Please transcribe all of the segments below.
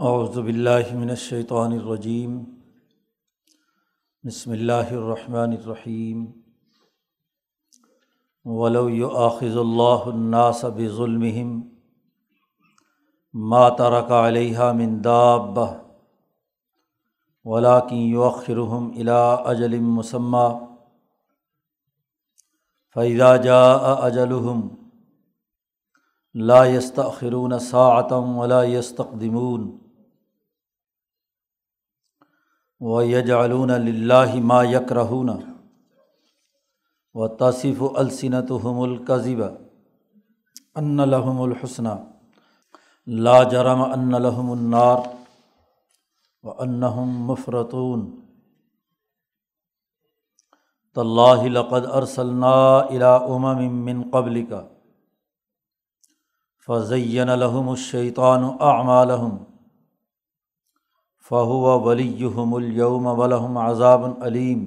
اعوذ باللہ من الشیطان الرجیم۔ بسم اللہ الرحمن الرحیم۔ ولو يؤاخذ اللہ الناس بظلمهم ما ترک علیہ من دابہ ولكن يؤخرهم إلى أجل مسمى فإذا جاء أجلهم لا يستأخرون ساعة ولا يستقدمون و یجعلون لاہ ما یکرہون و تصف السنتحم القضب ان لحم الحسن لا جرم ان لحم النار و انہم مفرتون طلّہ لقد ارسلنا الى امم من قبل کا فضین لحم الشیطان اعمالحم فہو ولیہم اليوم ولہم عذاب علیم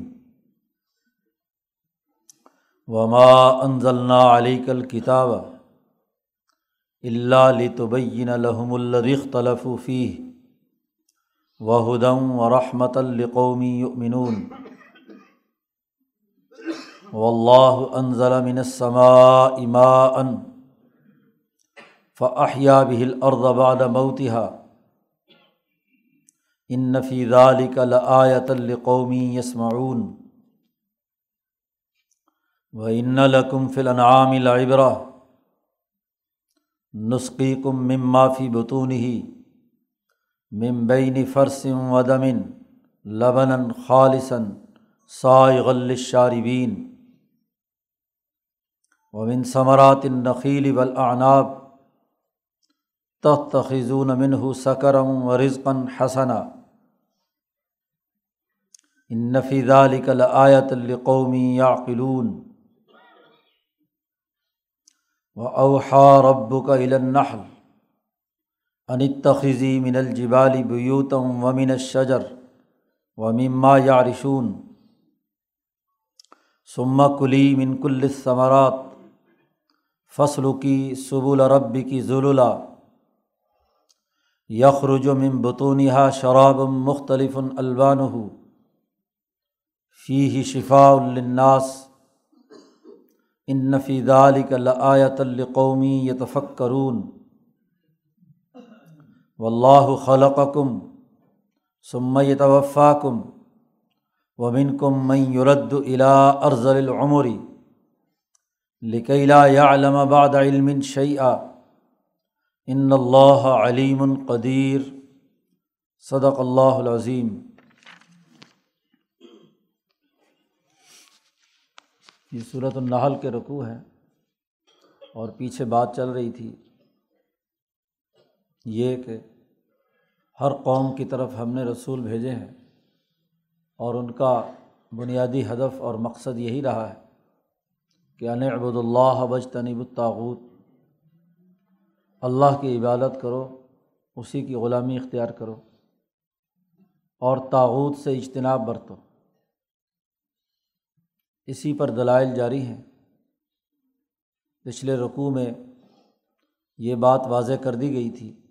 وما انزلنا علیک الکتاب اللہ لتبین لہم الذی اختلفوا فیہ وہدم و رحمت القومی یؤمنون واللہ انزل من السماء ماء فأحیا به الارض بعد موتها۔ ان نفی ذالک لآیت القومی یسمعون و ان لکم فی الانعام العبرہ نسقیکم مما فی بطونہ من بین فرس و دم لبنا خالصا سائغا للشاربین ومن ثمرات النخیل والاعناب تتخذون منه سکرم و حسنا ان نفی ذالک لآیت القومی یعقلون و اوحا ربک الی النحل ان اتخذی من الجبال بیوتا ومن الشجر ومما یعرشون ثم کلی من کل الثمرات فصل کی سبول رب کی ذللا یخرج من بطونها شراب مختلف البانہ فی ہی شفاء الناس ان نفی ذالک لآیت القومی یتفکرون واللہ خلقکم ثم یتوفاکم ومنکم من یرد الى ارذل العمر لکی لا یعلم بعد علم شیئا ان اللہ علیم قدیر صدق اللہ العظیم یہ صورت النحل کے رقوع ہیں اور پیچھے بات چل رہی تھی یہ کہ ہر قوم کی طرف ہم نے رسول بھیجے ہیں اور ان کا بنیادی ہدف اور مقصد یہی رہا ہے کہ ان عبد اللہ بج تنیب الطاعت اللہ کی عبادت کرو، اسی کی غلامی اختیار کرو اور تاغوت سے اجتناب برتو۔ اسی پر دلائل جاری ہیں۔ پچھلے رقوع میں یہ بات واضح کر دی گئی تھی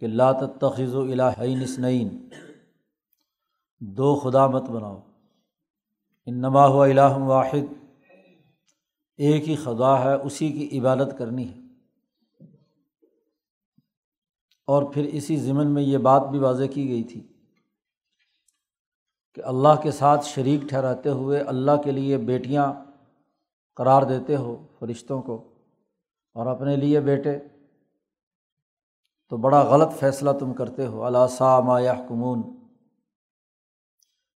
کہ لات تخذ و الہین نسنعین دو خدا مت بناؤ۔ ان نما و الہ واحد، ایک ہی خدا ہے، اسی کی عبادت کرنی ہے۔ اور پھر اسی ضمن میں یہ بات بھی واضح کی گئی تھی کہ اللہ کے ساتھ شریک ٹھہراتے ہوئے اللہ کے لیے بیٹیاں قرار دیتے ہو فرشتوں کو اور اپنے لیے بیٹے، تو بڑا غلط فیصلہ تم کرتے ہو۔ اللہ سا ما کمون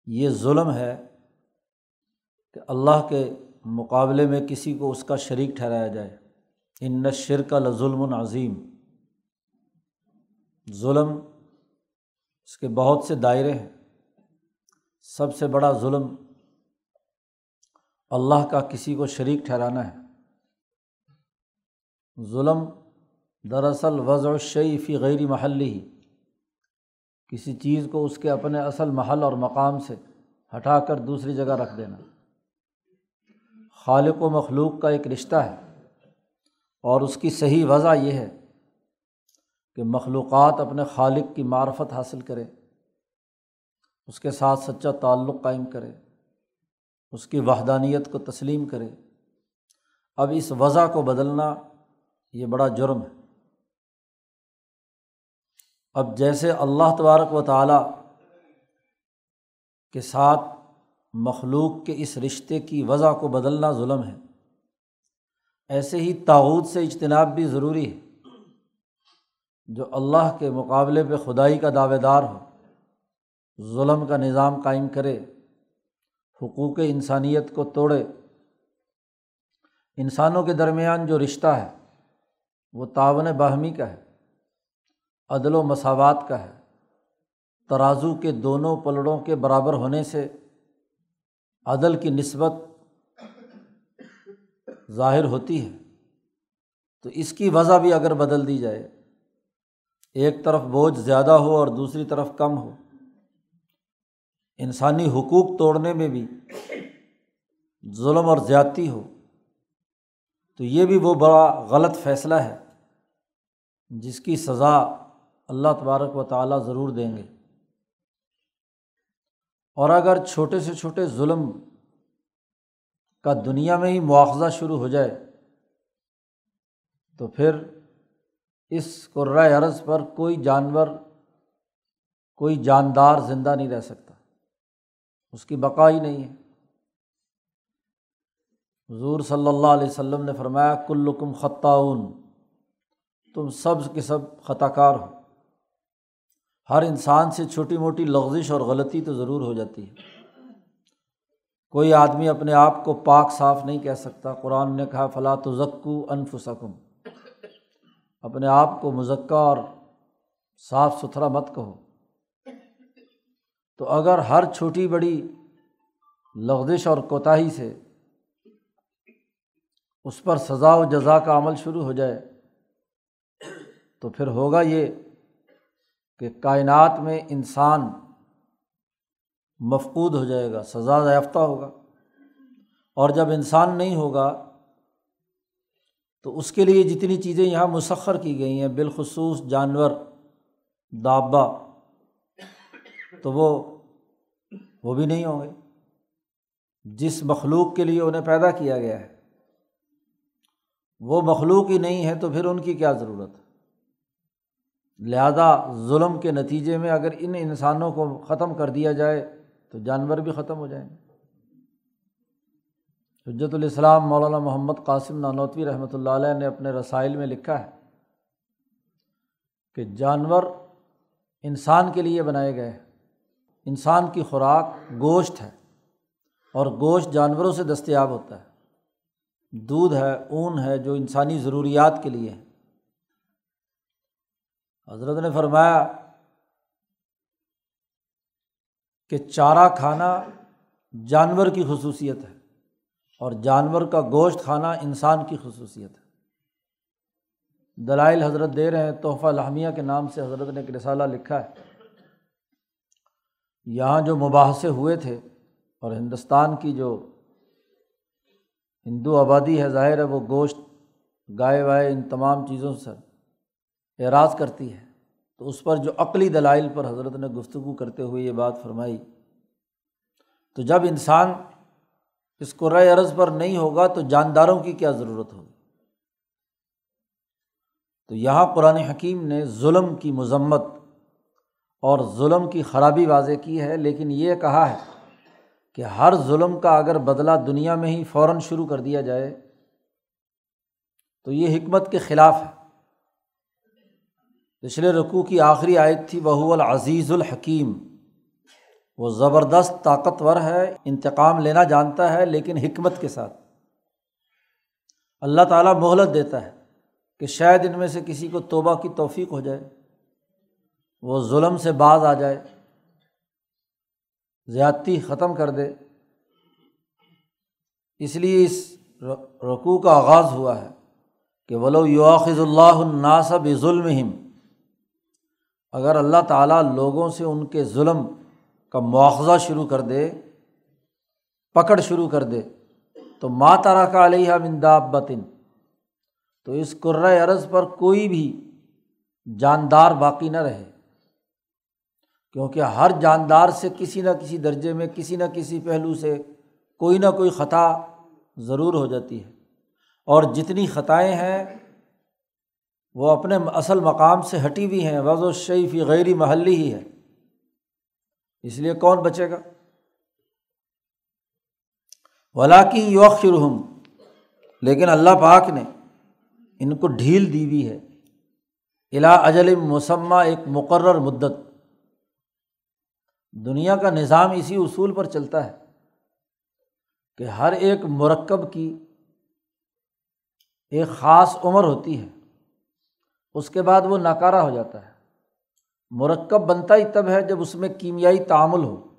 یہ ظلم ہے کہ اللہ کے مقابلے میں کسی کو اس کا شریک ٹھہرایا جائے۔ ان نشر کا لظلم عظیم۔ ظلم اس کے بہت سے دائرے ہیں۔ سب سے بڑا ظلم اللہ کا کسی کو شریک ٹھہرانا ہے۔ ظلم دراصل وضع الشعی فی غیر محلی ہی کسی چیز کو اس کے اپنے اصل محل اور مقام سے ہٹا کر دوسری جگہ رکھ دینا۔ خالق و مخلوق کا ایک رشتہ ہے اور اس کی صحیح وضع یہ ہے کہ مخلوقات اپنے خالق کی معرفت حاصل کرے اس کے ساتھ سچا تعلق قائم کرے، اس کی وحدانیت کو تسلیم کرے۔ اب اس وضع کو بدلنا یہ بڑا جرم ہے۔ اب جیسے اللہ تبارک و تعالیٰ کے ساتھ مخلوق کے اس رشتے کی وضع کو بدلنا ظلم ہے، ایسے ہی تعود سے اجتناب بھی ضروری ہے۔ جو اللہ کے مقابلے پہ خدائی کا دعوے دار ہو ظلم کا نظام قائم کرے، حقوق انسانیت کو توڑے۔ انسانوں کے درمیان جو رشتہ ہے، وہ تعاون باہمی کا ہے، عدل و مساوات کا ہے۔ ترازو کے دونوں پلڑوں کے برابر ہونے سے عدل کی نسبت ظاہر ہوتی ہے۔ تو اس کی وضع بھی اگر بدل دی جائے، ایک طرف بوجھ زیادہ ہو اور دوسری طرف کم ہو انسانی حقوق توڑنے میں بھی ظلم اور زیادتی ہو، تو یہ بھی وہ بڑا غلط فیصلہ ہے جس کی سزا اللہ تبارک و تعالیٰ ضرور دیں گے۔ اور اگر چھوٹے سے چھوٹے ظلم کا دنیا میں ہی مواخذہ شروع ہو جائے، تو پھر اس قرۂۂ عرض پر کوئی جانور، کوئی جاندار زندہ نہیں رہ سکتا۔ اس کی بقا ہی نہیں ہے۔ حضور صلی اللہ علیہ وسلم نے فرمایا، کلکم خطاون تم سب کے سب خطا کار ہو۔ ہر انسان سے چھوٹی موٹی لغزش اور غلطی تو ضرور ہو جاتی ہے۔ کوئی آدمی اپنے آپ کو پاک صاف نہیں کہہ سکتا۔ قرآن نے کہا فلاں تو ذکو انفسکم۔ اپنے آپ کو مذکہ اور صاف ستھرا مت کہو۔ تو اگر ہر چھوٹی بڑی لغزش اور کوتاہی سے اس پر سزا و جزا کا عمل شروع ہو جائے، تو پھر ہوگا یہ کہ کائنات میں انسان مفقود ہو جائے گا، سزا یافتہ ہوگا۔ اور جب انسان نہیں ہوگا، تو اس کے لیے جتنی چیزیں یہاں مسخر کی گئی ہیں، بالخصوص جانور دابا تو وہ وہ بھی نہیں ہوں گے۔ جس مخلوق کے لیے انہیں پیدا کیا گیا ہے، وہ مخلوق ہی نہیں ہے تو پھر ان کی کیا ضرورت ہے؟ لہٰذا ظلم کے نتیجے میں اگر ان انسانوں کو ختم کر دیا جائے تو جانور بھی ختم ہو جائیں گے۔ حجت الاسلام مولانا محمد قاسم نانوتوی رحمۃ اللہ علیہ نے اپنے رسائل میں لکھا ہے کہ جانور انسان کے لیے بنائے گئے انسان کی خوراک گوشت ہے اور گوشت جانوروں سے دستیاب ہوتا ہے۔ دودھ ہے، اون ہے، جو انسانی ضروریات کے لیے ہے۔ حضرت نے فرمایا کہ چارہ کھانا جانور کی خصوصیت ہے اور جانور کا گوشت کھانا انسان کی خصوصیت ہے۔ دلائل حضرت دے رہے ہیں، تحفہ لحمیہ کے نام سے حضرت نے ایک رسالہ لکھا ہے۔ یہاں جو مباحثے ہوئے تھے اور ہندوستان کی جو ہندو آبادی ہے، ظاہر ہے وہ گوشت گائے وائے ان تمام چیزوں سے اعراض کرتی ہے۔ تو اس پر جو عقلی دلائل پر حضرت نے گفتگو کرتے ہوئے یہ بات فرمائی۔ تو جب انسان اس کو رائے عرض پر نہیں ہوگا تو جانداروں کی کیا ضرورت ہوگی؟ تو یہاں قرآن حکیم نے ظلم کی مذمت اور ظلم کی خرابی واضح کی ہے، لیکن یہ کہا ہے کہ ہر ظلم کا اگر بدلہ دنیا میں ہی فوراً شروع کر دیا جائے، تو یہ حکمت کے خلاف ہے۔ پچھلے رقوع کی آخری آیت تھی بہو العزیز الحکیم وہ زبردست طاقتور ہے، انتقام لینا جانتا ہے، لیکن حکمت کے ساتھ۔ اللہ تعالیٰ مہلت دیتا ہے کہ شاید ان میں سے کسی کو توبہ کی توفیق ہو جائے۔ وہ ظلم سے باز آ جائے، زیادتی ختم کر دے۔ اس لیے اس رقوع کا آغاز ہوا ہے کہ ولو یواخذ اللہ الناصب ظلم اگر اللہ تعالیٰ لوگوں سے ان کے ظلم کا مواخذہ شروع کر دے، پکڑ شروع کر دے، تو ماتارا کا علیہ منداب بطن تو اس قرۂۂ عرض پر کوئی بھی جاندار باقی نہ رہے۔ کیونکہ ہر جاندار سے کسی نہ کسی درجے میں، کسی نہ کسی پہلو سے کوئی نہ کوئی خطا ضرور ہو جاتی ہے۔ اور جتنی خطائیں ہیں، وہ اپنے اصل مقام سے ہٹی ہوئی ہیں۔ وض و شیفی غیر محلی ہی ہے۔ اس لیے کون بچے گا؟ ولاکی یوخر ہوں لیکن اللہ پاک نے ان کو ڈھیل دی ہوئی ہے۔ الا اجل مسمہ ایک مقرر مدت۔ دنیا کا نظام اسی اصول پر چلتا ہے کہ ہر ایک مرکب کی ایک خاص عمر ہوتی ہے، اس کے بعد وہ ناکارہ ہو جاتا ہے۔ مرکب بنتا ہی تب ہے جب اس میں کیمیائی تعامل ہو۔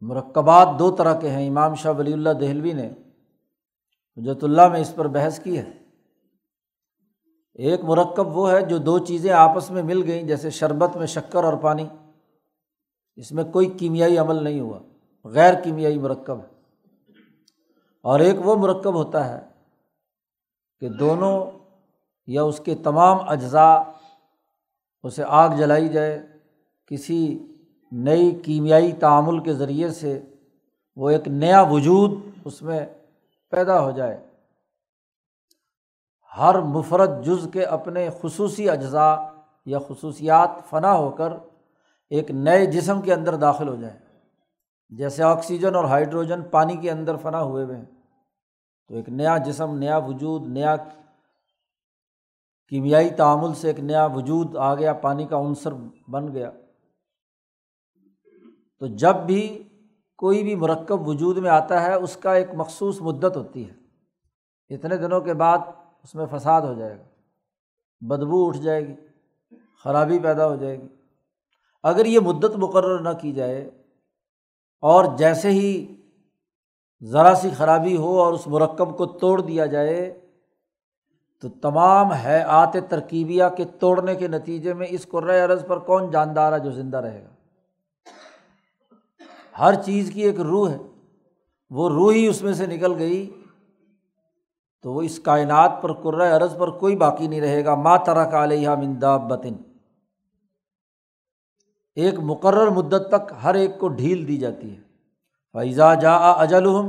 مرکبات دو طرح کے ہیں۔ امام شاہ ولی اللہ دہلوی نے حجت اللہ میں اس پر بحث کی ہے۔ ایک مرکب وہ ہے جو دو چیزیں آپس میں مل گئیں، جیسے شربت میں شکر اور پانی۔ اس میں کوئی کیمیائی عمل نہیں ہوا، غیر کیمیائی مرکب ہے۔ اور ایک وہ مرکب ہوتا ہے کہ دونوں یا اس کے تمام اجزاء، اسے آگ جلائی جائے، کسی نئی کیمیائی تعامل کے ذریعے سے وہ ایک نیا وجود اس میں پیدا ہو جائے۔ ہر مفرد جز کے اپنے خصوصی اجزاء یا خصوصیات فنا ہو کر ایک نئے جسم کے اندر داخل ہو جائے جیسے آکسیجن اور ہائیڈروجن پانی کے اندر فنا ہوئے ہوئے ہیں۔ تو ایک نیا جسم، نیا وجود، نیا کیمیائی تعامل سے ایک نیا وجود آ گیا، پانی کا عنصر بن گیا۔ تو جب بھی کوئی بھی مرکب وجود میں آتا ہے، اس کا ایک مخصوص مدت ہوتی ہے۔ اتنے دنوں کے بعد اس میں فساد ہو جائے گا، بدبو اٹھ جائے گی، خرابی پیدا ہو جائے گی۔ اگر یہ مدت مقرر نہ کی جائے اور جیسے ہی ذرا سی خرابی ہو اور اس مرکب کو توڑ دیا جائے، تو تمام ہے ترکیبیہ کے توڑنے کے نتیجے میں اس قرۂۂ عرض پر کون جاندار ہے جو زندہ رہے گا؟ ہر چیز کی ایک روح ہے، وہ روح ہی اس میں سے نکل گئی۔ تو وہ اس کائنات پر قرۂۂ عرض پر کوئی باقی نہیں رہے گا ماں ترا علیہ مندا بطن ایک مقرر مدت تک ہر ایک کو ڈھیل دی جاتی ہے۔ فیضا جا اجلحم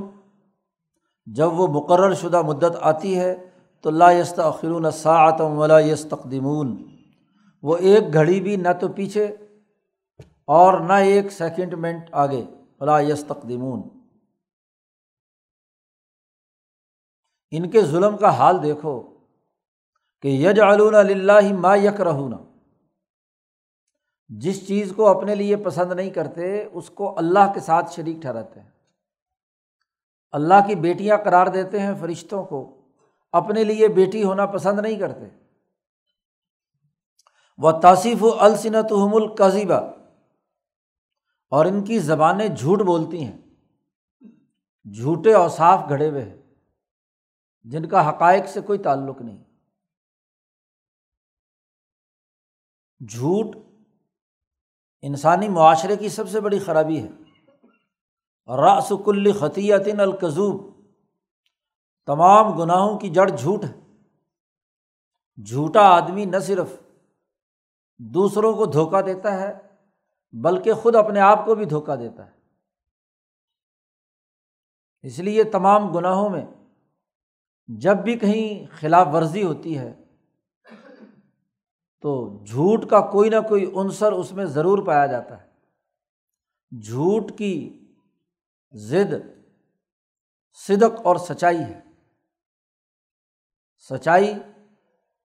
جب وہ مقرر شدہ مدت آتی ہے، تو لا یست اخرون ساعتم ولا یس تقدمون وہ ایک گھڑی بھی نہ تو پیچھے اور نہ ایک سیکنڈ منٹ آگے۔ ولا یس ان کے ظلم کا حال دیکھو کہ یج علون اللہ ما یک رہونا جس چیز کو اپنے لیے پسند نہیں کرتے، اس کو اللہ کے ساتھ شریک ٹھہراتے ہیں۔ اللہ کی بیٹیاں قرار دیتے ہیں فرشتوں کو، اپنے لیے بیٹی ہونا پسند نہیں کرتے۔ وہ تاصیف و السنت حم القضیبہ اور ان کی زبانیں جھوٹ بولتی ہیں۔ جھوٹے اور صاف گھڑے ہوئے ہیں۔ جن کا حقائق سے کوئی تعلق نہیں۔ جھوٹ انسانی معاشرے کی سب سے بڑی خرابی ہے۔ راس کل خطیت القضوب تمام گناہوں کی جڑ جھوٹ ہے۔ جھوٹا آدمی نہ صرف دوسروں کو دھوکہ دیتا ہے، بلکہ خود اپنے آپ کو بھی دھوکہ دیتا ہے۔ اس لیے تمام گناہوں میں جب بھی کہیں خلاف ورزی ہوتی ہے، تو جھوٹ کا کوئی نہ کوئی عنصر اس میں ضرور پایا جاتا ہے۔ جھوٹ کی ضد صدق اور سچائی ہے۔ سچائی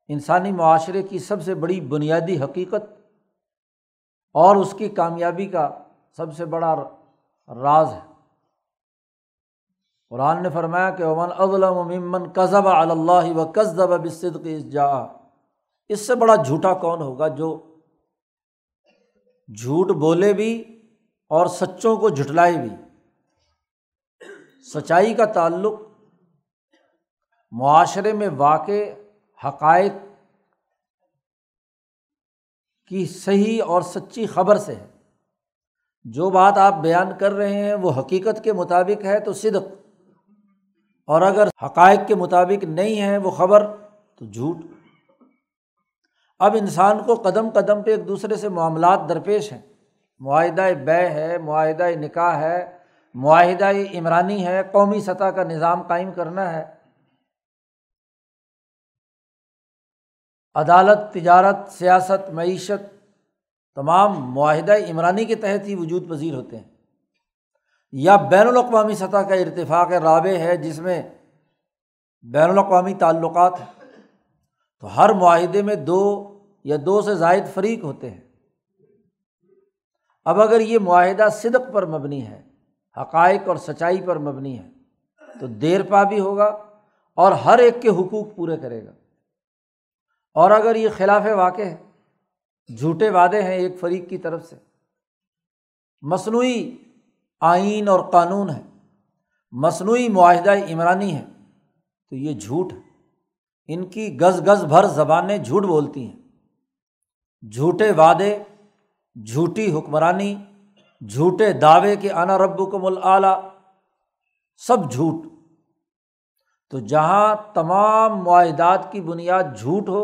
انسانی معاشرے کی سب سے بڑی بنیادی حقیقت اور اس کی کامیابی کا سب سے بڑا راز ہے۔ قرآن نے فرمایا کہ عمن اضلم ممن قذب اللہ و قصب بصدق جا اس سے بڑا جھوٹا کون ہوگا جو جھوٹ بولے بھی اور سچوں کو جھٹلائے بھی؟ سچائی کا تعلق معاشرے میں واقع حقائق کی صحیح اور سچی خبر سے ہے۔ جو بات آپ بیان کر رہے ہیں وہ حقیقت کے مطابق ہے تو صدق۔ اور اگر حقائق کے مطابق نہیں ہے وہ خبر، تو جھوٹ۔ اب انسان کو قدم قدم پہ ایک دوسرے سے معاملات درپیش ہیں۔ معاہدہ بے ہے، معاہدہ نکاح ہے، معاہدہ عمرانی ہے، قومی سطح کا نظام قائم کرنا ہے۔ عدالت، تجارت، سیاست، معیشت، تمام معاہدہ عمرانی کے تحت ہی وجود پذیر ہوتے ہیں۔ یا بین الاقوامی سطح کا ارتفاق رابع ہے جس میں بین الاقوامی تعلقات ہیں۔ تو ہر معاہدے میں دو یا دو سے زائد فریق ہوتے ہیں۔ اب اگر یہ معاہدہ صدق پر مبنی ہے، حقائق اور سچائی پر مبنی ہے، تو دیر پا بھی ہوگا اور ہر ایک کے حقوق پورے کرے گا۔ اور اگر یہ خلاف واقع ہے، جھوٹے وعدے ہیں ایک فریق کی طرف سے۔ مصنوعی آئین اور قانون ہے، مصنوعی معاہدہ عمرانی ہے۔ تو یہ جھوٹ ہے۔ ان کی گز گز بھر زبانیں جھوٹ بولتی ہیں۔ جھوٹے وعدے، جھوٹی حکمرانی، جھوٹے دعوے کے انا رب کو مل سب جھوٹ۔ تو جہاں تمام معاہدات کی بنیاد جھوٹ ہو،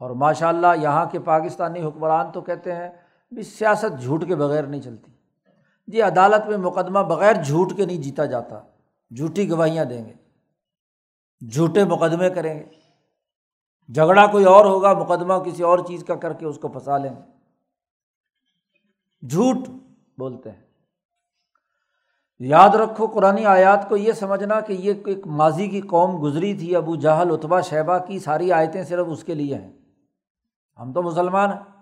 اور ماشاء اللہ یہاں کے پاکستانی حکمران تو کہتے ہیں بھی سیاست جھوٹ کے بغیر نہیں چلتی۔ جی عدالت میں مقدمہ بغیر جھوٹ کے نہیں جیتا جاتا۔ جھوٹی گواہیاں دیں گے۔ جھوٹے مقدمے کریں گے۔ جھگڑا کوئی اور ہوگا، مقدمہ کسی اور چیز کا کر کے اس کو پھنسا لیں گے۔ جھوٹ بولتے ہیں۔ یاد رکھو قرآن آیات کو یہ سمجھنا کہ یہ ایک ماضی کی قوم گزری تھی، ابو جہل اتبا شہبہ کی ساری آیتیں صرف اس کے لیے ہیں۔ ہم تو مسلمان ہیں۔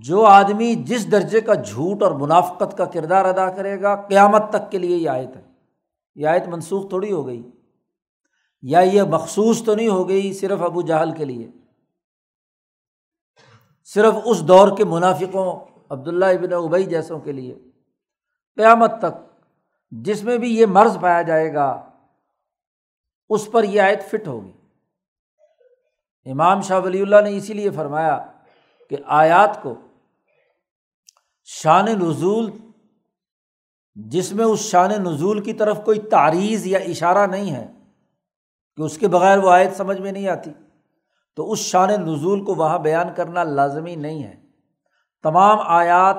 جو آدمی جس درجے کا جھوٹ اور منافقت کا کردار ادا کرے گا، قیامت تک کے لیے یہ آیت ہے۔ یہ آیت منسوخ تھوڑی ہو گئی۔ یا یہ مخصوص تو نہیں ہو گئی صرف ابو جہل کے لیے۔ صرف اس دور کے منافقوں، عبداللہ ابن ابئی جیسوں کے لیے۔ قیامت تک جس میں بھی یہ مرض پایا جائے گا، اس پر یہ آیت فٹ ہوگی۔ امام شاہ ولی اللہ نے اسی لیے فرمایا کہ آیات کو شان نزول، جس میں اس شان نزول کی طرف کوئی تعریض یا اشارہ نہیں ہے، کہ اس کے بغیر وہ آیت سمجھ میں نہیں آتی، تو اس شان نزول کو وہاں بیان کرنا لازمی نہیں ہے۔ تمام آیات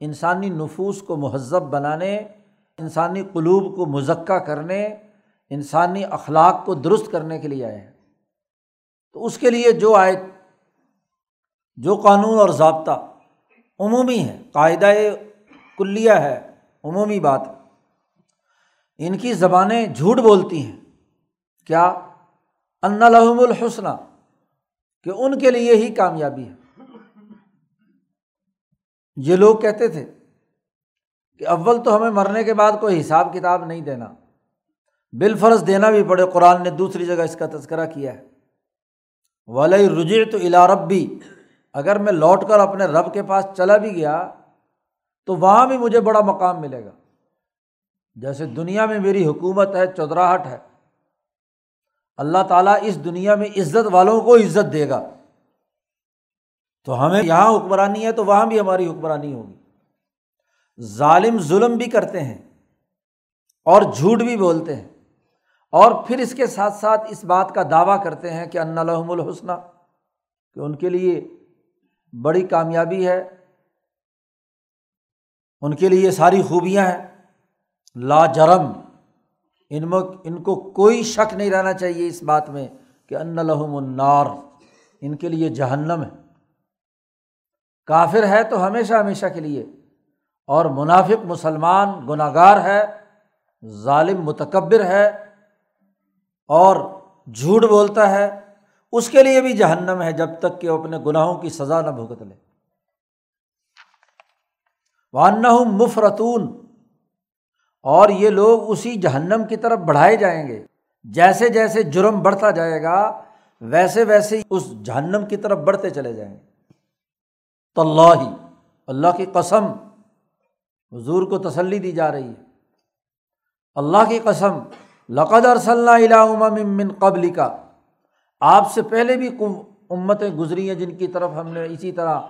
انسانی نفوس کو مہذب بنانے، انسانی قلوب کو مذکہ کرنے، انسانی اخلاق کو درست کرنے کے لیے آئے ہیں۔ تو اس کے لیے جو آیت جو قانون اور ضابطہ عمومی ہے قاعدہ کلیہ ہے، عمومی بات ان کی زبانیں جھوٹ بولتی ہیں۔ کیا؟ ان لحم الحسنہ کہ ان کے لیے ہی کامیابی ہے۔ یہ لوگ کہتے تھے کہ اول تو ہمیں مرنے کے بعد کوئی حساب کتاب نہیں دینا۔ بالفرض دینا بھی پڑے، قرآن نے دوسری جگہ اس کا تذکرہ کیا ہے۔ ولی رجے تو الا بھی اگر میں لوٹ کر اپنے رب کے پاس چلا بھی گیا، تو وہاں بھی مجھے بڑا مقام ملے گا۔ جیسے دنیا میں میری حکومت ہے، چودراہٹ ہے، اللہ تعالیٰ اس دنیا میں عزت والوں کو عزت دے گا۔ تو ہمیں یہاں حکمرانی ہے، تو وہاں بھی ہماری حکمرانی ہوگی۔ ظالم ظلم بھی کرتے ہیں اور جھوٹ بھی بولتے ہیں۔ اور پھر اس کے ساتھ ساتھ اس بات کا دعویٰ کرتے ہیں کہ ان الحم الحسنہ، کہ ان کے لیے بڑی کامیابی ہے۔ ان کے لیے یہ ساری خوبیاں ہیں۔ لا جرم، ان میں، ان کو کوئی شک نہیں رہنا چاہیے اس بات میں کہ ان لحم النار، ان کے لیے جہنم ہے۔ کافر ہے تو ہمیشہ ہمیشہ کے لیے۔ اور منافق مسلمان گناہ گار ہے، ظالم متکبر ہے اور جھوٹ بولتا ہے۔ اس کے لیے بھی جہنم ہے جب تک کہ وہ اپنے گناہوں کی سزا نہ بھگت لے۔ وانہ مفرتون اور یہ لوگ اسی جہنم کی طرف بڑھائے جائیں گے۔ جیسے جیسے جرم بڑھتا جائے گا، ویسے ویسے اس جہنم کی طرف بڑھتے چلے جائیں گے۔ تو اللہ ہی اللہ کی قسم، حضور کو تسلی دی جا رہی ہے۔ اللہ کی قسم، لقد ارسل من قبل کا آپ سے پہلے بھی امتیں گزری ہیں جن کی طرف ہم نے اسی طرح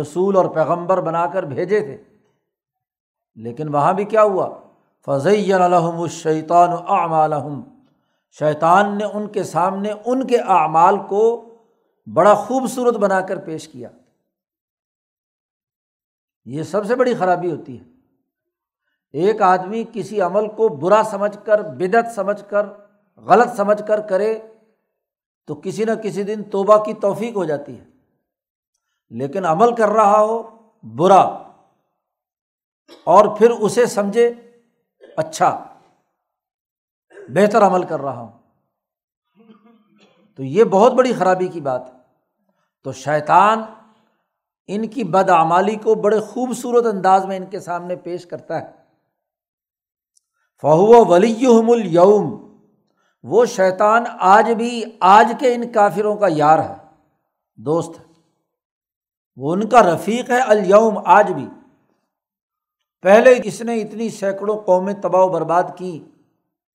رسول اور پیغمبر بنا کر بھیجے تھے۔ لیکن وہاں بھی کیا ہوا؟ فضی الحم الشیطان اعمالحم شیطان نے ان کے سامنے ان کے اعمال کو بڑا خوبصورت بنا کر پیش کیا۔ یہ سب سے بڑی خرابی ہوتی ہے۔ ایک آدمی کسی عمل کو برا سمجھ کر، بدعت سمجھ کر، غلط سمجھ کر کرے تو کسی نہ کسی دن توبہ کی توفیق ہو جاتی ہے۔ لیکن عمل کر رہا ہو، برا، اور پھر اسے سمجھے اچھا بہتر عمل کر رہا ہوں۔ تو یہ بہت بڑی خرابی کی بات ہے۔ تو شیطان ان کی بدعمالی کو بڑے خوبصورت انداز میں ان کے سامنے پیش کرتا ہے۔ فہو ولی الوم وہ شیطان آج بھی آج کے ان کافروں کا یار ہے۔ دوست ہے وہ ان کا رفیق ہے الوم آج بھی۔ پہلے اس نے اتنی سینکڑوں قومیں تباہ و برباد کی،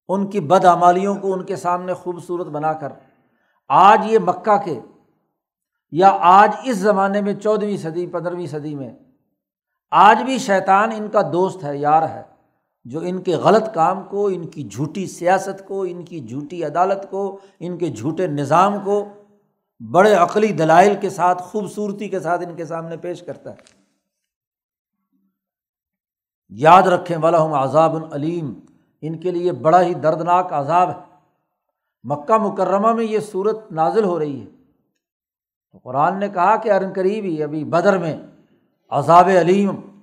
ان کی بدعمالیوں کو ان کے سامنے خوبصورت بنا کر۔ آج یہ مکہ کے، یا آج اس زمانے میں چودھویں صدی، پندرہویں صدی میں۔ آج بھی شیطان ان کا دوست ہے، یار ہے۔ جو ان کے غلط کام کو، ان کی جھوٹی سیاست کو، ان کی جھوٹی عدالت کو، ان کے جھوٹے نظام کو بڑے عقلی دلائل کے ساتھ، خوبصورتی کے ساتھ ان کے سامنے پیش کرتا ہے۔ یاد رکھیں والا ہوں عذاب العلیم ان کے لیے بڑا ہی دردناک عذاب ہے۔ مکہ مکرمہ میں یہ صورت نازل ہو رہی ہے۔ تو قرآن نے کہا کہ ارن قریب ہی، ابھی بدر میں عذاب علیم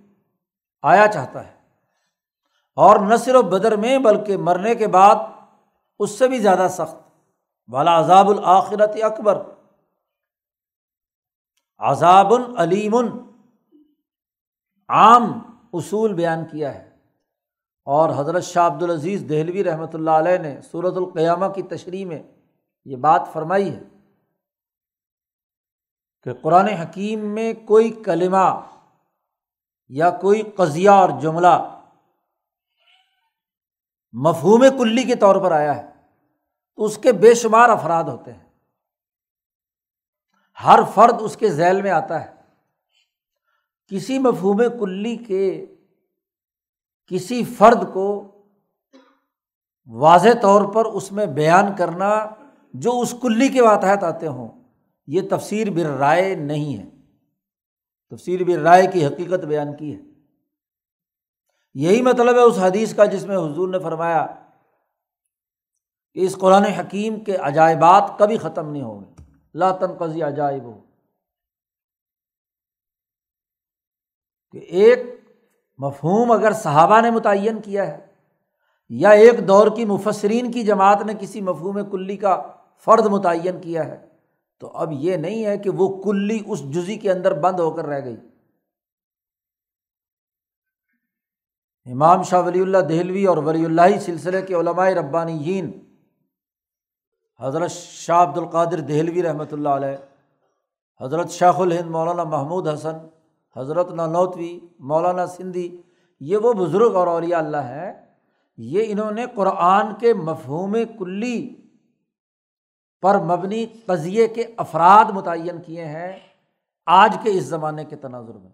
آیا چاہتا ہے۔ اور نہ صرف بدر میں بلکہ مرنے کے بعد اس سے بھی زیادہ سخت۔ والا عذاب الآخرت اکبر۔ عذاب العلیم عام اصول بیان کیا ہے۔ اور حضرت شاہ عبد العزیز دہلوی رحمۃ اللہ علیہ نے صورت القیامہ کی تشریح میں یہ بات فرمائی ہے کہ قرآن حکیم میں کوئی کلمہ یا کوئی قضیہ اور جملہ مفہوم کلی کے طور پر آیا ہے، تو اس کے بے شمار افراد ہوتے ہیں۔ ہر فرد اس کے ذیل میں آتا ہے۔ کسی مفہوم کلی کے کسی فرد کو واضح طور پر اس میں بیان کرنا جو اس کلی کے ماتحت آتے ہوں، یہ تفسیر بر رائے نہیں ہے۔ تفسیر بر رائے کی حقیقت بیان کی ہے۔ یہی مطلب ہے اس حدیث کا جس میں حضور نے فرمایا کہ اس قرآن حکیم کے عجائبات کبھی ختم نہیں ہوں گے۔ لا تنقضی عجائب ہو کہ ایک مفہوم اگر صحابہ نے متعین کیا ہے یا ایک دور کی مفسرین کی جماعت نے کسی مفہوم کلی کا فرد متعین کیا ہے، تو اب یہ نہیں ہے کہ وہ کلی اس جزی کے اندر بند ہو کر رہ گئی۔ امام شاہ ولی اللہ دہلوی اور ولی اللہ سلسلے کے علماء ربانی حضرت شاہ عبد القادر دہلوی رحمۃ اللہ علیہ، حضرت شاہ الہند مولانا محمود حسن، حضرت نانوتوی، مولانا سندھی، یہ وہ بزرگ اور اولیاء اللہ ہے یہ انہوں نے قرآن کے مفہوم کلی پر مبنی قضیے کے افراد متعین کیے ہیں آج کے اس زمانے کے تناظر میں۔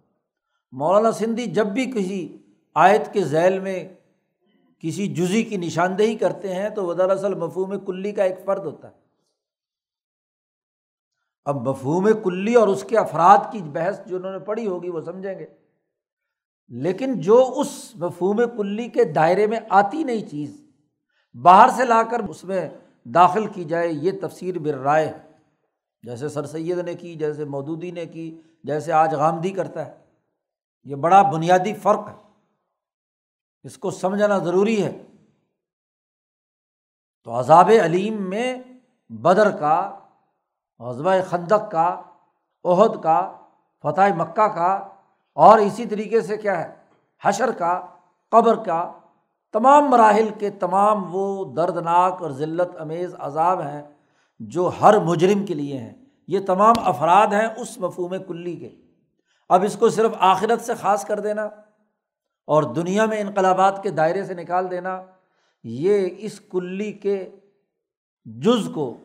مولانا سندھی جب بھی کسی آیت کے ذیل میں کسی جزی کی نشاندہی کرتے ہیں تو وہ دراصل مفہوم کلی کا ایک فرد ہوتا ہے۔ اب مفہوم کلی اور اس کے افراد کی بحث جو انہوں نے پڑھی ہوگی وہ سمجھیں گے۔ لیکن جو اس مفہوم کلی کے دائرے میں آتی نہیں چیز باہر سے لا کر اس میں داخل کی جائے، یہ تفسیر بر رائے ہے۔ جیسے سر سید نے کی، جیسے مودودی نے کی، جیسے آج غامدی کرتا ہے۔ یہ بڑا بنیادی فرق ہے۔ اس کو سمجھنا ضروری ہے۔ تو عذاب علیم میں بدر کا غزبۂ خندق کا عہد کا، فتح مکہ کا اور اسی طریقے سے کیا ہے، حشر کا، قبر کا تمام مراحل کے تمام وہ دردناک اور ذلت امیز عذاب ہیں جو ہر مجرم کے لیے ہیں۔ یہ تمام افراد ہیں اس مفہوم کلی کے۔ اب اس کو صرف آخرت سے خاص کر دینا۔ اور دنیا میں انقلابات کے دائرے سے نکال دینا، یہ اس کلی کے جز کو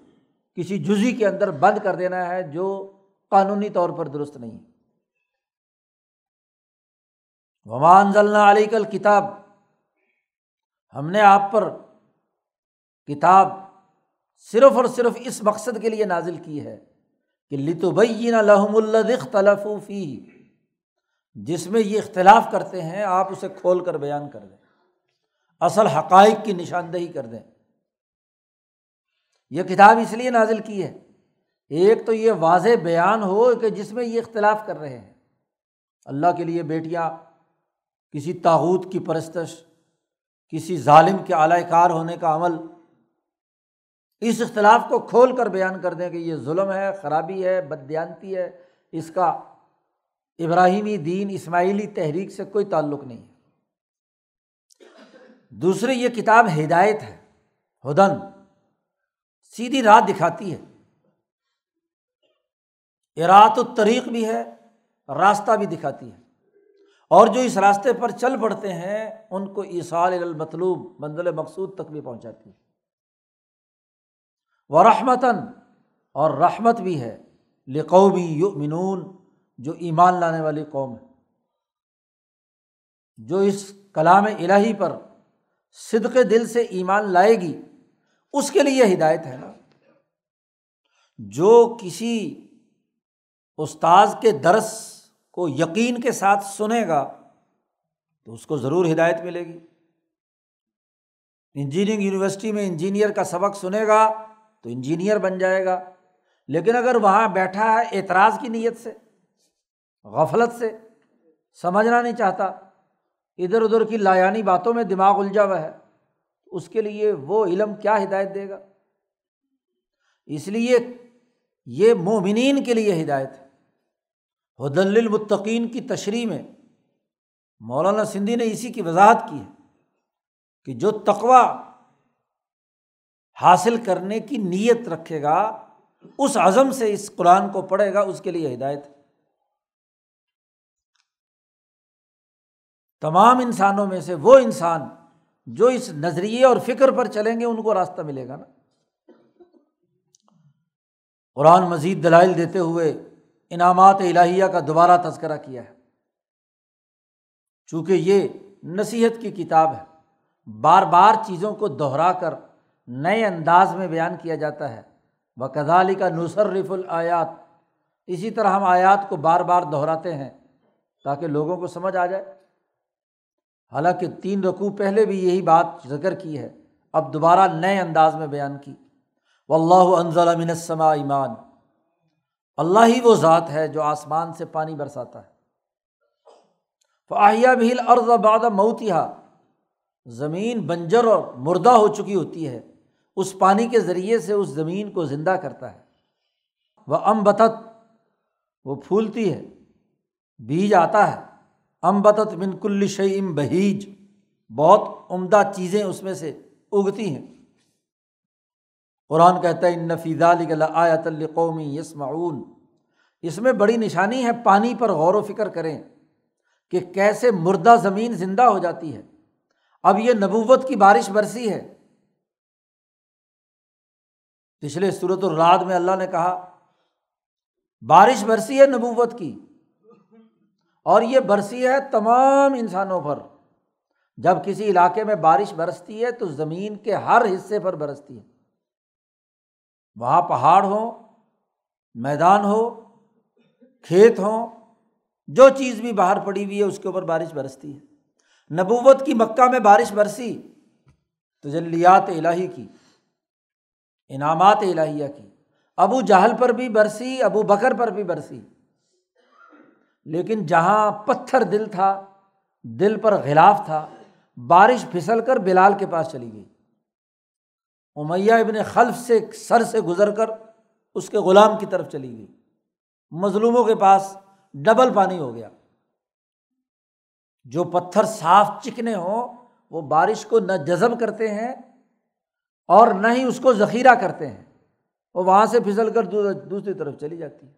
کسی جزی کے اندر بند کر دینا ہے جو قانونی طور پر درست نہیں ومان ضلع علی کل کتاب ہم نے آپ پر کتاب صرف اور صرف اس مقصد کے لیے نازل کی ہے کہ لتبین لحم الخلفی جس میں یہ اختلاف کرتے ہیں، آپ اسے کھول کر بیان کر دیں۔ اصل حقائق کی نشاندہی کر دیں۔ یہ کتاب اس لیے نازل کی ہے۔ ایک تو یہ واضح بیان ہو کہ جس میں یہ اختلاف کر رہے ہیں۔ اللہ کے لیے بیٹیاں، کسی تاوت کی پرستش، کسی ظالم کے اعلی کار ہونے کا عمل۔ اس اختلاف کو کھول کر بیان کر دیں کہ یہ ظلم ہے، خرابی ہے بدیانتی ہے، اس کا ابراہیمی دین اسماعیلی تحریک سے کوئی تعلق نہیں ہے۔ دوسری، یہ کتاب ہدایت ہے، ہدن، سیدھی راہ دکھاتی ہے۔ ارات الطریق بھی ہے، راستہ بھی دکھاتی ہے۔ اور جو اس راستے پر چل پڑتے ہیں، ان کو ایسال المطلوب، منزل مقصود تک بھی پہنچاتی ہے۔ وہ رحمتاً اور رحمت بھی ہے، لقومی یؤمنون جو ایمان لانے والی قوم ہے، جو اس کلام الہی پر صدق دل سے ایمان لائے گی، اس کے لیے ہدایت ہے نا۔ جو کسی استاذ کے درس کو یقین کے ساتھ سنے گا، تو اس کو ضرور ہدایت ملے گی۔ انجینئرنگ یونیورسٹی میں انجینئر کا سبق سنے گا، تو انجینئر بن جائے گا۔ لیکن اگر وہاں بیٹھا ہے اعتراض کی نیت سے غفلت سے سمجھنا نہیں چاہتا۔ ادھر ادھر کی لایانی باتوں میں دماغ الجھا ہوا ہے۔ اس کے لیے وہ علم کیا ہدایت دے گا؟ اس لیے یہ مومنین کے لیے ہدایت ہے۔ حدل المطقین کی تشریح میں مولانا سندھی نے اسی کی وضاحت کی ہے کہ جو تقوا حاصل کرنے کی نیت رکھے گا، اس عزم سے اس قرآن کو پڑھے گا، اس کے لیے ہدایت ہے۔ تمام انسانوں میں سے وہ انسان جو اس نظریے اور فکر پر چلیں گے، ان کو راستہ ملے گا نا۔ قرآن مزید دلائل دیتے ہوئے انعامات الہیہ کا دوبارہ تذکرہ کیا ہے۔ چونکہ یہ نصیحت کی کتاب ہے، بار بار چیزوں کو دہرا کر نئے انداز میں بیان کیا جاتا ہے۔ وہ کدالی کا نصرف الیات اسی طرح ہم آیات کو بار بار دہراتے ہیں تاکہ لوگوں کو سمجھ آ جائے۔ حالانکہ تین رقوع پہلے بھی یہی بات ذکر کی ہے۔ اب دوبارہ نئے انداز میں بیان کی۔ و اللہ انضل امن السما ایمان اللہ ہی وہ ذات ہے جو آسمان سے پانی برساتا ہے۔ فاہیا بھیل ارض باد موتیا زمین بنجر اور مردہ ہو چکی ہوتی ہے۔ اس پانی کے ذریعے سے اس زمین کو زندہ کرتا ہے۔ وہ ام بتت وہ پھولتی ہے۔ بیج آتا ہے۔ امبتت من کل شعیم بہیج۔ بہت عمدہ چیزیں اس میں سے اگتی ہیں۔ قرآن کہتا ہے، ان نفیزہ آیت القومی یس معاون اس میں بڑی نشانی ہے، پانی پر غور و فکر کریں کہ کیسے مردہ زمین زندہ ہو جاتی ہے۔ اب یہ نبوت کی بارش برسی ہے۔ پچھلے صورت الراد میں اللہ نے کہا، بارش برسی ہے نبوت کی۔ اور یہ برسی ہے تمام انسانوں پر۔ جب کسی علاقے میں بارش برستی ہے تو زمین کے ہر حصے پر برستی ہے۔ وہاں پہاڑ ہو میدان ہو، کھیت ہوں، جو چیز بھی باہر پڑی ہوئی ہے اس کے اوپر بارش برستی ہے۔ نبوت کی مکہ میں بارش برسی تو جلیات الہی کی، انعامات الہیہ کی۔ ابو جہل پر بھی برسی، ابو بکر پر بھی برسی۔ لیکن جہاں پتھر دل تھا، دل پر غلاف تھا، بارش پھسل کر بلال کے پاس چلی گئی۔ امیہ ابن خلف سے سر سے گزر کر اس کے غلام کی طرف چلی گئی۔ مظلوموں کے پاس ڈبل پانی ہو گیا۔ جو پتھر صاف چکنے ہوں، وہ بارش کو نہ جذب کرتے ہیں اور نہ ہی اس کو ذخیرہ کرتے ہیں۔ وہ وہاں سے پھسل کر دوسری طرف چلی جاتی ہے۔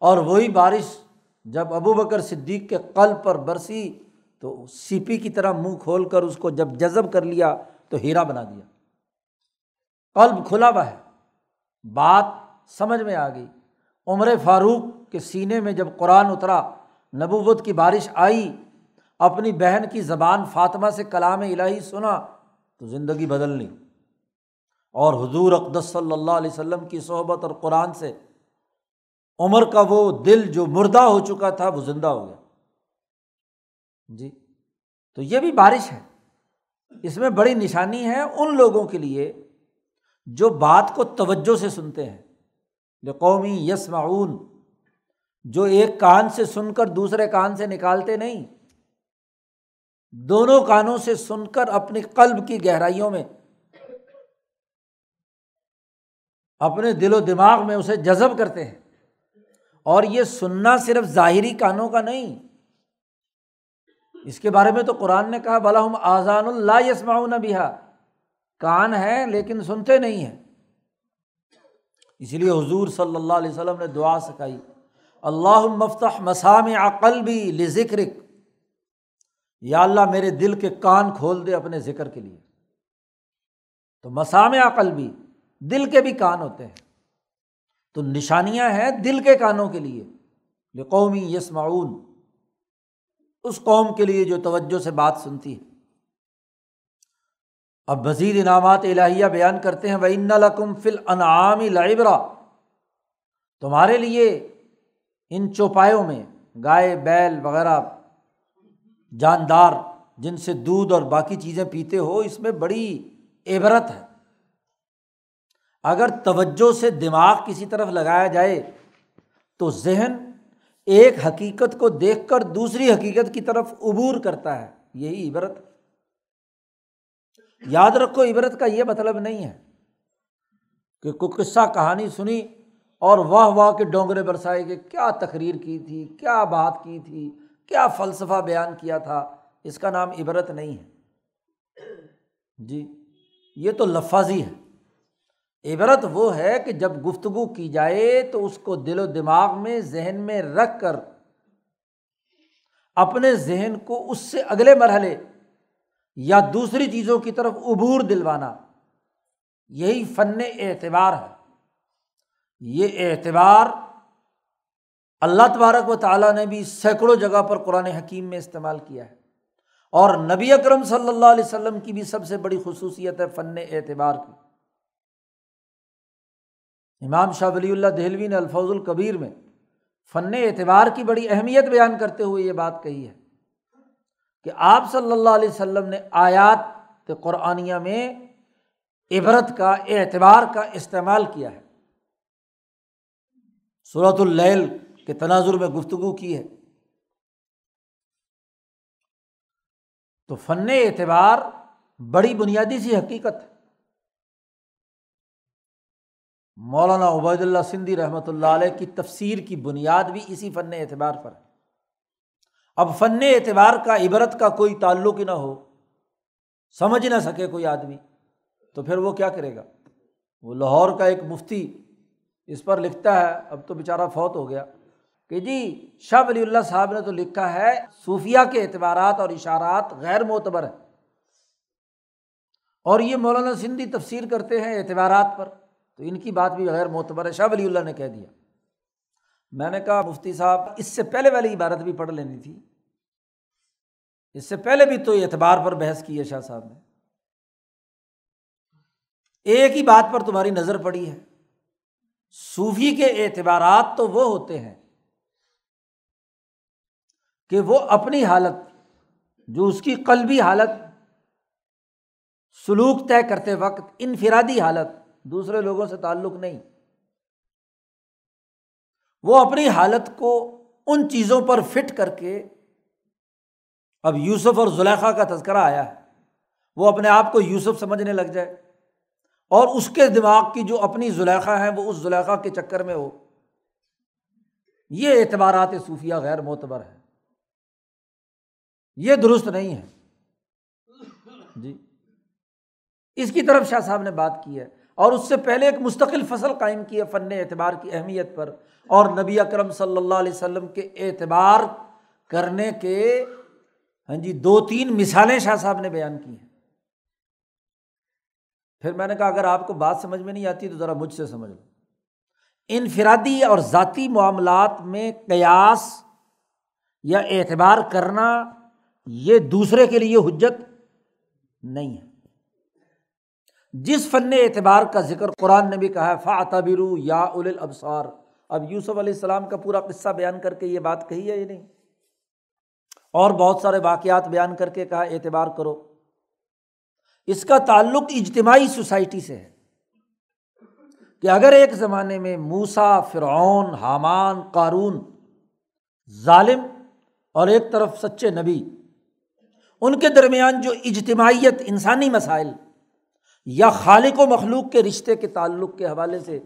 اور وہی بارش جب ابو بکر صدیق کے قلب پر برسی تو سیپی کی طرح منہ کھول کر اس کو جب جذب کر لیا تو ہیرا بنا دیا۔ قلب کھلا ہوا ہے۔ بات سمجھ میں آ گئی۔ عمر فاروق کے سینے میں جب قرآن اترا، نبوت کی بارش آئی، اپنی بہن کی زبان فاطمہ سے کلام الہی سنا تو زندگی بدل لی۔ اور حضور اقدس صلی اللہ علیہ وسلم کی صحبت اور قرآن سے عمر کا وہ دل جو مردہ ہو چکا تھا وہ زندہ ہو گیا۔ جی تو یہ بھی بارش ہے۔ اس میں بڑی نشانی ہے ان لوگوں کے لیے جو بات کو توجہ سے سنتے ہیں۔ قومی یس معاون جو ایک کان سے سن کر دوسرے کان سے نکالتے نہیں۔ دونوں کانوں سے سن کر اپنی قلب کی گہرائیوں میں، اپنے دل و دماغ میں اسے جذب کرتے ہیں۔ اور یہ سننا صرف ظاہری کانوں کا نہیں۔ اس کے بارے میں تو قرآن نے کہا بلا ہم آزان اللہ یسماؤن بہا کان ہے لیکن سنتے نہیں ہیں۔ اس لیے حضور صلی اللہ علیہ وسلم نے دعا سکھائی اللہ مفتح مسام عقل بھی ذکر یا اللہ میرے دل کے کان کھول دے اپنے ذکر کے لیے۔ تو مسام عقل بھی دل کے بھی کان ہوتے ہیں۔ تو نشانیاں ہیں دل کے کانوں کے لیے۔ قومی یس معاون اس قوم کے لیے جو توجہ سے بات سنتی ہے۔ اب مزید انعامات الہیہ بیان کرتے ہیں وہ ان فل انعام لائبرا تمہارے لیے ان چوپایوں میں گائے، بیل وغیرہ، جاندار، جن سے دودھ اور باقی چیزیں پیتے ہو، اس میں بڑی عبرت ہے۔ اگر توجہ سے دماغ کسی طرف لگایا جائے تو ذہن ایک حقیقت کو دیکھ کر دوسری حقیقت کی طرف عبور کرتا ہے۔ یہی عبرت۔ یاد رکھو، عبرت کا یہ مطلب نہیں ہے کہ کوئی قصہ، کہانی سنی اور واہ واہ کے ڈونگرے برسائے کہ کیا تقریر کی تھی، کیا بات کی تھی، کیا فلسفہ بیان کیا تھا۔ اس کا نام عبرت نہیں ہے۔ جی یہ تو لفاظی ہے۔ عبرت وہ ہے کہ جب گفتگو کی جائے تو اس کو دل و دماغ میں، ذہن میں رکھ کر اپنے ذہن کو اس سے اگلے مرحلے یا دوسری چیزوں کی طرف عبور دلوانا، یہی فن اعتبار ہے۔ یہ اعتبار اللہ تبارک و تعالیٰ نے بھی سینکڑوں جگہ پر قرآن حکیم میں استعمال کیا ہے۔ اور نبی اکرم صلی اللہ علیہ وسلم کی بھی سب سے بڑی خصوصیت ہے فن اعتبار کی۔ امام شاہ ولی اللہ دہلوی نے الفوظ القبیر میں فن اعتبار کی بڑی اہمیت بیان کرتے ہوئے یہ بات کہی ہے کہ آپ صلی اللہ علیہ وسلم نے آیات قرآنیہ میں عبرت کا، اعتبار کا استعمال کیا ہے۔ صورت اللیل کے تناظر میں گفتگو کی ہے۔ تو فن اعتبار بڑی بنیادی سی حقیقت ہے۔ مولانا عبید اللہ سندھی رحمۃ اللہ علیہ کی تفسیر کی بنیاد بھی اسی فن اعتبار پر ہے۔ اب فن اعتبار کا، عبرت کا کوئی تعلق ہی نہ ہو، سمجھ نہ سکے کوئی آدمی، تو پھر وہ کیا کرے گا؟ وہ لاہور کا ایک مفتی اس پر لکھتا ہے، اب تو بیچارہ فوت ہو گیا، کہ جی شاہ ولی اللہ صاحب نے تو لکھا ہے، صوفیہ کے اعتبارات اور اشارات غیر معتبر ہیں۔ اور یہ مولانا سندھی تفسیر کرتے ہیں اعتبارات پر۔ تو ان کی بات بھی غیر معتبر ہے، شاہ ولی اللہ نے کہہ دیا۔ میں نے کہا، مفتی صاحب، اس سے پہلے والی عبارت بھی پڑھ لینی تھی۔ اس سے پہلے بھی تو اعتبار پر بحث کی ہے شاہ صاحب نے۔ ایک ہی بات پر تمہاری نظر پڑی ہے۔ صوفی کے اعتبارات تو وہ ہوتے ہیں کہ وہ اپنی حالت، جو اس کی قلبی حالت، سلوک طے کرتے وقت، انفرادی حالت دوسرے لوگوں سے تعلق نہیں۔ وہ اپنی حالت کو ان چیزوں پر فٹ کر کے اب یوسف اور زلیخا کا تذکرہ آیا ہے۔ وہ اپنے آپ کو یوسف سمجھنے لگ جائے اور اس کے دماغ کی جو اپنی زلیخا ہے وہ اس زلیخا کے چکر میں ہو۔ یہ اعتبارات صوفیہ غیر معتبر ہے یہ درست نہیں ہے جی۔ اس کی طرف شاہ صاحب نے بات کی ہے۔ اور اس سے پہلے ایک مستقل فصل قائم کی ہے فن اعتبار کی اہمیت پر اور نبی اکرم صلی اللہ علیہ وسلم کے اعتبار کرنے کے ہاں جی دو تین مثالیں شاہ صاحب نے بیان کی ہیں۔ پھر میں نے کہا، اگر آپ کو بات سمجھ میں نہیں آتی تو ذرا مجھ سے سمجھ لو۔ انفرادی اور ذاتی معاملات میں قیاس یا اعتبار کرنا یہ دوسرے کے لیے حجت نہیں ہے۔ جس فن اعتبار کا ذکر قرآن نے بھی کہا ہے فاتبرو یا اول ابسار اب یوسف علیہ السلام کا پورا قصہ بیان کر کے یہ بات کہی ہے یہ نہیں؟ اور بہت سارے واقعات بیان کر کے کہا، اعتبار کرو۔ اس کا تعلق اجتماعی سوسائٹی سے ہے کہ اگر ایک زمانے میں موسا فرعون، حامان، قارون، ظالم اور ایک طرف سچے نبی، ان کے درمیان جو اجتماعیت انسانی مسائل یا خالق و مخلوق کے رشتے کے تعلق کے حوالے سے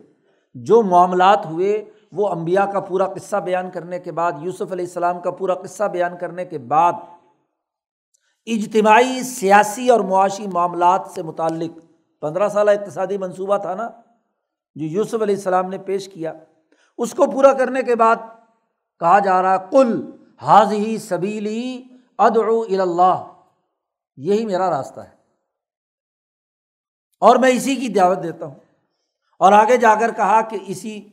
جو معاملات ہوئے، وہ امبیا کا پورا قصہ بیان کرنے کے بعد، یوسف علیہ السلام کا پورا قصہ بیان کرنے کے بعد اجتماعی، سیاسی اور معاشی معاملات سے متعلق، پندرہ سالہ اقتصادی منصوبہ تھا نا، جو یوسف علیہ السلام نے پیش کیا، اس کو پورا کرنے کے بعد کہا جا رہا کل حاض ہی سبیلی ادعو اللہ، یہی میرا راستہ ہے۔ اور میں اسی کی دعوت دیتا ہوں۔ اور آگے جا کر کہا کہ اسی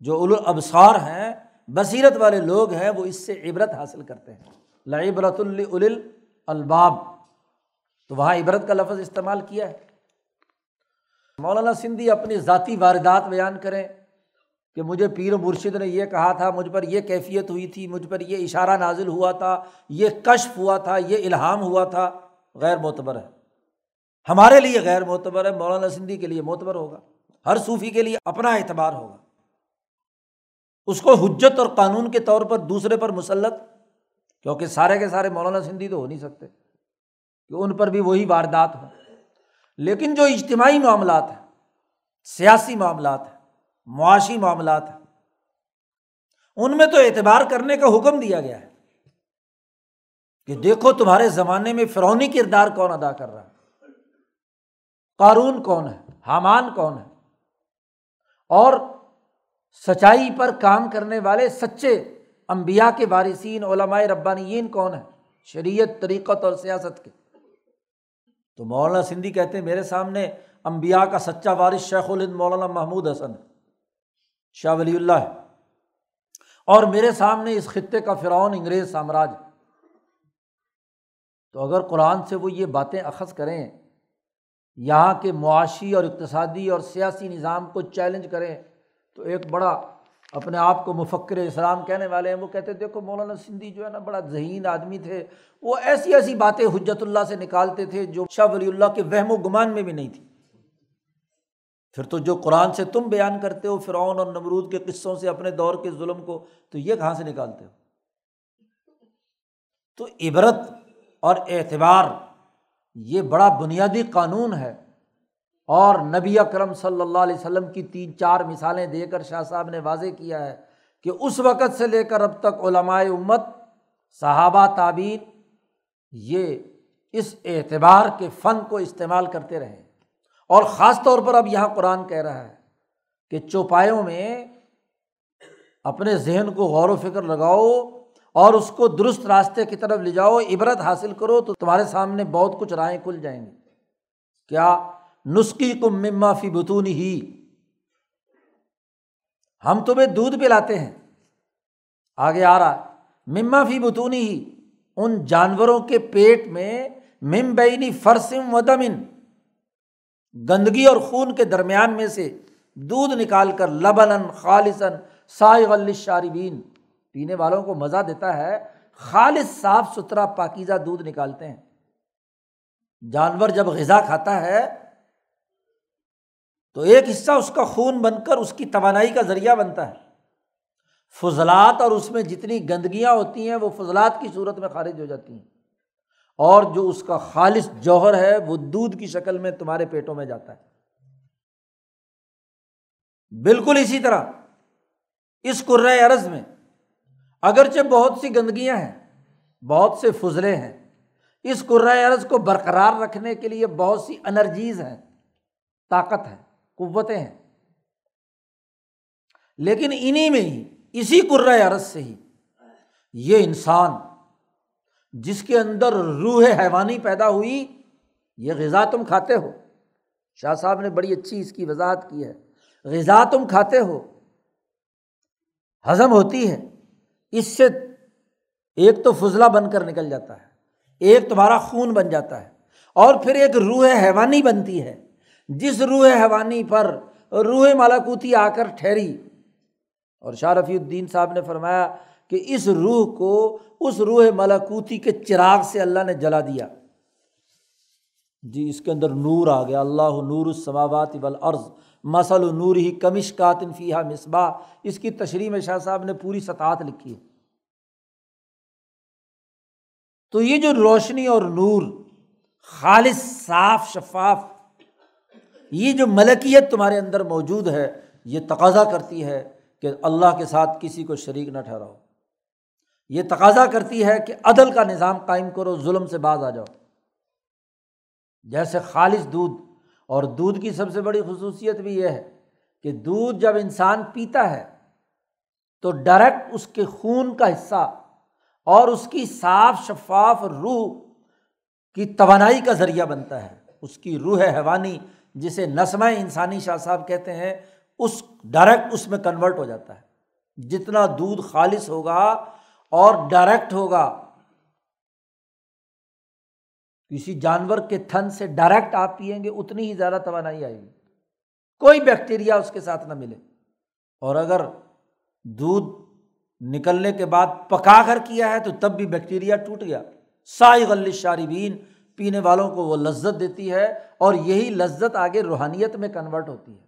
جو ابسار ہیں، بصیرت والے لوگ ہیں، وہ اس سے عبرت حاصل کرتے ہیں۔ لعبرت الباب۔ تو وہاں عبرت کا لفظ استعمال کیا ہے۔ مولانا سندھی اپنی ذاتی واردات بیان کریں کہ مجھے پیر و مرشد نے یہ کہا تھا، مجھ پر یہ کیفیت ہوئی تھی، مجھ پر یہ اشارہ نازل ہوا تھا، یہ کشف ہوا تھا، یہ الہام ہوا تھا، غیر معتبر ہے۔ ہمارے لیے غیر معتبر ہے، مولانا سندھی کے لیے معتبر ہوگا۔ ہر صوفی کے لیے اپنا اعتبار ہوگا۔ اس کو حجت اور قانون کے طور پر دوسرے پر مسلط، کیونکہ سارے کے سارے مولانا سندھی تو ہو نہیں سکتے، کہ ان پر بھی وہی واردات ہوں۔ لیکن جو اجتماعی معاملات ہیں، سیاسی معاملات ہیں، معاشی معاملات ہیں، ان میں تو اعتبار کرنے کا حکم دیا گیا ہے کہ دیکھو تمہارے زمانے میں فرونی کردار کون ادا کر رہا ہے۔ قارون کون ہے؟ حامان کون ہے؟ اور سچائی پر کام کرنے والے سچے امبیا کے وارثین، علماء ربانیین کون ہیں؟ شریعت، طریقت اور سیاست کے۔ تو مولانا سندھی کہتے ہیں، میرے سامنے امبیا کا سچا وارث شیخ الند مولانا محمود حسن ہے، شاہ ولی اللہ ہے۔ اور میرے سامنے اس خطے کا فرعون انگریز سامراج تو اگر قرآن سے وہ یہ باتیں اخذ کریں یہاں کے معاشی اور اقتصادی اور سیاسی نظام کو چیلنج کریں تو ایک بڑا اپنے آپ کو مفکر اسلام کہنے والے ہیں، وہ کہتے دیکھو مولانا سندھی جو ہے نا، بڑا ذہین آدمی تھے۔ وہ ایسی ایسی باتیں حجت اللہ سے نکالتے تھے جو شاہ ولی اللہ کے وہم و گمان میں بھی نہیں تھی۔ پھر تو جو قرآن سے تم بیان کرتے ہو، فرعون اور نمرود کے قصوں سے اپنے دور کے ظلم کو، تو یہ کہاں سے نکالتے ہو؟ تو عبرت اور اعتبار یہ بڑا بنیادی قانون ہے۔ اور نبی اکرم صلی اللہ علیہ وسلم کی تین چار مثالیں دے کر شاہ صاحب نے واضح کیا ہے کہ اس وقت سے لے کر اب تک علمائے امت، صحابہ تعبین یہ اس اعتبار کے فن کو استعمال کرتے رہے اور خاص طور پر اب یہاں قرآن کہہ رہا ہے کہ چوپایوں میں اپنے ذہن کو غور و فکر لگاؤ اور اس کو درست راستے کی طرف لے جاؤ، عبرت حاصل کرو تو تمہارے سامنے بہت کچھ رائے کھل جائیں گی کیا نسخی کم مما فی بتون ہی ہم تمہیں دودھ پلاتے ہیں۔ آگے آ رہا مما فی بتونی ہی ان جانوروں کے پیٹ میں ممبئی فرسم و دمن گندگی اور خون کے درمیان میں سے دودھ نکال کر لبن خالصن سائے شاربین پینے والوں کو مزہ دیتا ہے، خالص صاف ستھرا پاکیزہ دودھ نکالتے ہیں۔ جانور جب غذا کھاتا ہے، تو ایک حصہ اس کا خون بن کر اس کی توانائی کا ذریعہ بنتا ہے۔ فضلات اور اس میں جتنی گندگیاں ہوتی ہیں، وہ فضلات کی صورت میں خارج ہو جاتی ہیں۔ اور جو اس کا خالص جوہر ہے، وہ دودھ کی شکل میں تمہارے پیٹوں میں جاتا ہے۔ بالکل اسی طرح اس عرض میں اگرچہ بہت سی گندگیاں ہیں، بہت سے فضلے ہیں، اس عرض کو برقرار رکھنے کے لیے بہت سی انرجیز ہیں، طاقت ہے قوتیں ہیں۔ لیکن انہیں میں ہی، اسی عرض سے ہی یہ انسان جس کے اندر روح حیوانی پیدا ہوئی، یہ غذا تم کھاتے ہو۔ شاہ صاحب نے بڑی اچھی اس کی وضاحت کی ہے۔ غذا تم کھاتے ہو، ہضم ہوتی ہے۔ اس سے ایک تو فضلہ بن کر نکل جاتا ہے، ایک تمہارا خون بن جاتا ہے، اور پھر ایک روح حیوانی بنتی ہے۔ جس روح حیوانی پر روح مالاکوتی آ کر ٹھہری، اور شاہ رفیع الدین صاحب نے فرمایا کہ اس روح کو، اس روح ملاکوتی کے چراغ سے اللہ نے جلا دیا۔ جی اس کے اندر نور آ گیا۔ اللہ نور السماوات والارض مسل و نور ہی کمش کاتن فیحہ مصباح۔ اس کی تشریح میں شاہ صاحب نے پوری سطحت لکھی ہے تو یہ جو روشنی اور نور، خالص، صاف، شفاف، یہ جو ملکیت تمہارے اندر موجود ہے، یہ تقاضا کرتی ہے کہ اللہ کے ساتھ کسی کو شریک نہ ٹھہراؤ۔ یہ تقاضا کرتی ہے کہ عدل کا نظام قائم کرو، ظلم سے باز آ جاؤ۔ جیسے خالص دودھ اور دودھ کی سب سے بڑی خصوصیت بھی یہ ہے کہ دودھ جب انسان پیتا ہے تو ڈائریکٹ اس کے خون کا حصہ اور اس کی صاف شفاف روح کی توانائی کا ذریعہ بنتا ہے۔ اس کی روح حیوانی جسے نسمہ انسانی شاہ صاحب کہتے ہیں، اس ڈائریکٹ اس میں کنورٹ ہو جاتا ہے۔ جتنا دودھ خالص ہوگا اور ڈائریکٹ ہوگا کسی جانور کے تھن سے ڈائریکٹ آپ پئیں گے، اتنی ہی زیادہ توانائی آئے گی۔ کوئی بیکٹیریا اس کے ساتھ نہ ملے۔ اور اگر دودھ نکلنے کے بعد پکا کر کیا ہے تو تب بھی بیکٹیریا ٹوٹ گیا۔ سائی غل شاربین پینے والوں کو وہ لذت دیتی ہے اور یہی لذت آگے روحانیت میں کنورٹ ہوتی ہے۔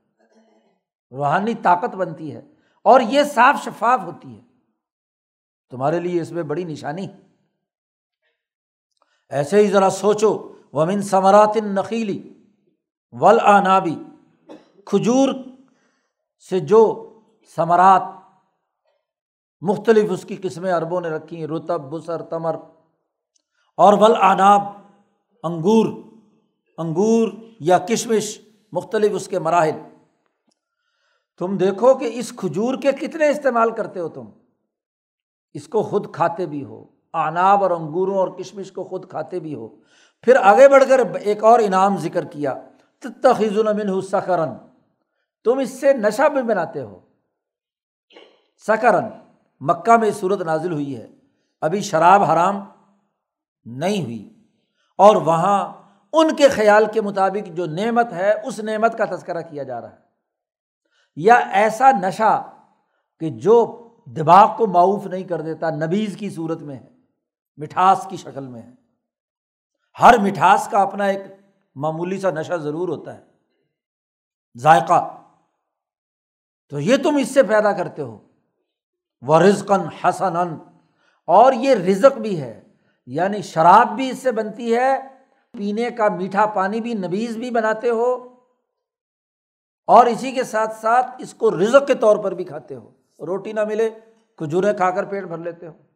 روحانی طاقت بنتی ہے اور یہ صاف شفاف ہوتی ہے۔ تمہارے لیے اس میں بڑی نشانی۔ ایسے ہی ذرا سوچو، ومن ثمرات نقیلی ول آنابی کھجور سے جو ثمرات مختلف اس کی قسمیں اربوں نے رکھی ہیں، رتب بسر تمر، اور ول آناب انگور انگور یا کشمش مختلف اس کے مراحل۔ تم دیکھو کہ اس کھجور کے کتنے استعمال کرتے ہو تم۔ اس کو خود کھاتے بھی ہو۔ آناب اور انگوروں اور کشمش کو خود کھاتے بھی ہو۔ پھر آگے بڑھ کر ایک اور انعام ذکر کیا تخیز المن سکرن تم اس سے نشہ بھی بناتے ہو۔ سکرن مکہ میں صورت نازل ہوئی ہے۔ ابھی شراب حرام نہیں ہوئی۔ اور وہاں ان کے خیال کے مطابق جو نعمت ہے، اس نعمت کا تذکرہ کیا جا رہا ہے۔ یا ایسا نشہ کہ جو دماغ کو معاف نہیں کر دیتا، نبیز کی صورت میں ہے۔ مٹھاس کی شکل میں ہے۔ ہر مٹھاس کا اپنا ایک معمولی سا نشہ ضرور ہوتا ہے۔ ذائقہ۔ تو یہ تم اس سے پیدا کرتے ہو۔ وہ رزقن حسن اور یہ رزق بھی ہے۔ یعنی شراب بھی اس سے بنتی ہے۔ پینے کا میٹھا پانی بھی نبیز بھی بناتے ہو۔ اور اسی کے ساتھ ساتھ اس کو رزق کے طور پر بھی کھاتے ہو۔ روٹی نہ ملے، کھجوریں کھا کر پیٹ بھر لیتے ہو۔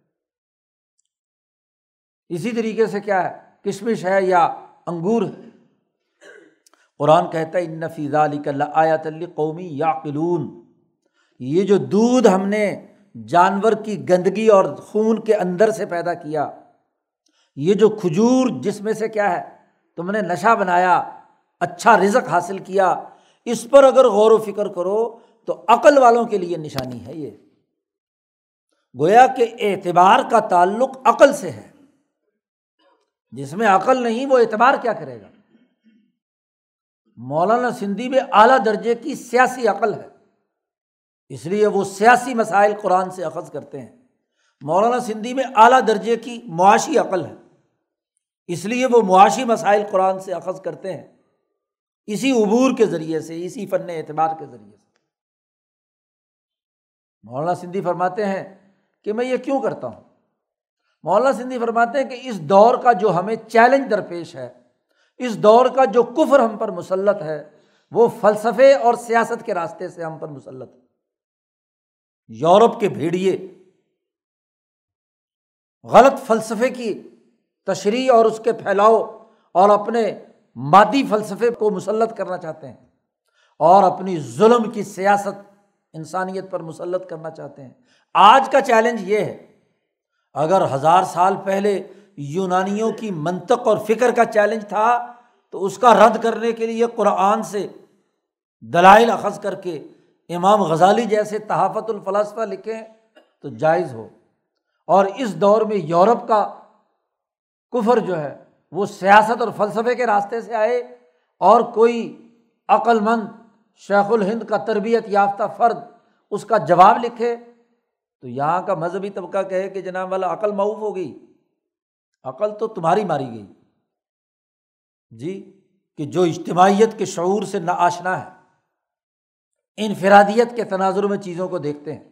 اسی طریقے سے کیا ہے؟ کشمش ہے یا انگور ہے۔ قرآن کہتا ہے، ان نفیز علی آیات علی قومی یا قلون یہ جو دودھ ہم نے جانور کی گندگی اور خون کے اندر سے پیدا کیا، یہ جو کھجور جس میں سے کیا ہے، تم نے نشہ بنایا اچھا رزق حاصل کیا، اس پر اگر غور و فکر کرو تو عقل والوں کے لیے نشانی ہے یہ۔ گویا کہ اعتبار کا تعلق عقل سے ہے۔ جس میں عقل نہیں، وہ اعتبار کیا کرے گا؟ مولانا سندھی میں اعلیٰ درجے کی سیاسی عقل ہے۔ اس لیے وہ سیاسی مسائل قرآن سے اخذ کرتے ہیں۔ مولانا سندھی میں اعلیٰ درجے کی معاشی عقل ہے۔ اس لیے وہ معاشی مسائل قرآن سے اخذ کرتے ہیں۔ اسی عبور کے ذریعے سے، اسی فن اعتبار کے ذریعے سے۔ مولانا سندھی فرماتے ہیں کہ میں یہ کیوں کرتا ہوں؟ مولانا سندھی فرماتے ہیں کہ اس دور کا جو ہمیں چیلنج درپیش ہے، اس دور کا جو کفر ہم پر مسلط ہے، وہ فلسفے اور سیاست کے راستے سے ہم پر مسلط ہے۔ یورپ کے بھیڑیے، غلط فلسفے کی تشریح اور اس کے پھیلاؤ اور اپنے مادی فلسفے کو مسلط کرنا چاہتے ہیں اور اپنی ظلم کی سیاست انسانیت پر مسلط کرنا چاہتے ہیں۔ آج کا چیلنج یہ ہے اگر ہزار سال پہلے یونانیوں کی منطق اور فکر کا چیلنج تھا، تو اس کا رد کرنے کے لیے قرآن سے دلائل اخذ کر کے امام غزالی جیسے تحافت الفلاسفہ لکھیں تو جائز ہو۔ اور اس دور میں یورپ کا کفر جو ہے، وہ سیاست اور فلسفے کے راستے سے آئے اور کوئی عقل مند شیخ الہند کا تربیت یافتہ فرد اس کا جواب لکھے۔ تو یہاں کا مذہبی طبقہ کہے کہ جناب والا عقل معاف ہو گئی۔ عقل تو تمہاری ماری گئی۔ جی کہ جو اجتماعیت کے شعور سے نہ آشنا ہے، انفرادیت کے تناظر میں چیزوں کو دیکھتے ہیں۔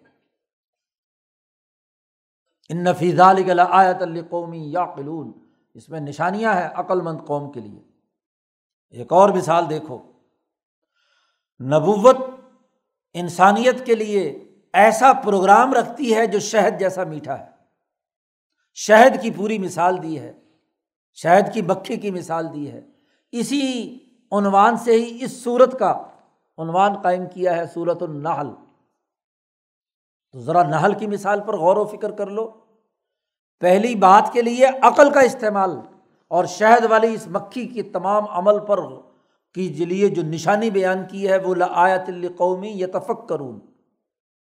ان نفیز آیت القومی یا قلون اس میں نشانیاں ہیں عقل مند قوم کے لیے۔ ایک اور مثال دیکھو۔ نبوت انسانیت کے لیے ایسا پروگرام رکھتی ہے جو شہد جیسا میٹھا ہے۔ شہد کی پوری مثال دی ہے۔ شہد کی مکھی کی مثال دی ہے۔ اسی عنوان سے ہی اس صورت کا عنوان قائم کیا ہے صورت النحل۔ تو ذرا نحل کی مثال پر غور و فکر کر لو۔ پہلی بات کے لیے عقل کا استعمال اور شہد والی اس مکھی کے تمام عمل پر کی لیے جو نشانی بیان کی ہے، وہ آیت قومی یا تفق کروں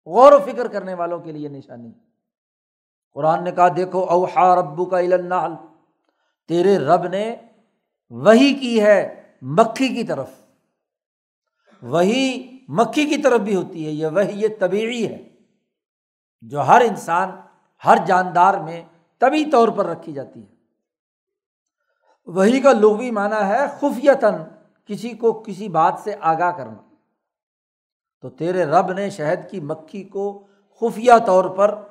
غور و فکر کرنے والوں کے لیے نشانی۔ قرآن نے کہا، دیکھو اوہا ربو کا النحل، تیرے رب نے وہی کی ہے مکھی کی طرف۔ وہی مکھی کی طرف بھی ہوتی ہے، یہ وہی یہ طبیعی ہے، جو ہر انسان، ہر جاندار میں طبی طور پر رکھی جاتی ہے۔ وہی کا لغوی معنی ہے خفیتاً، کسی کو کسی بات سے آگاہ کرنا۔ تو تیرے رب نے شہد کی مکھی کو خفیہ طور پر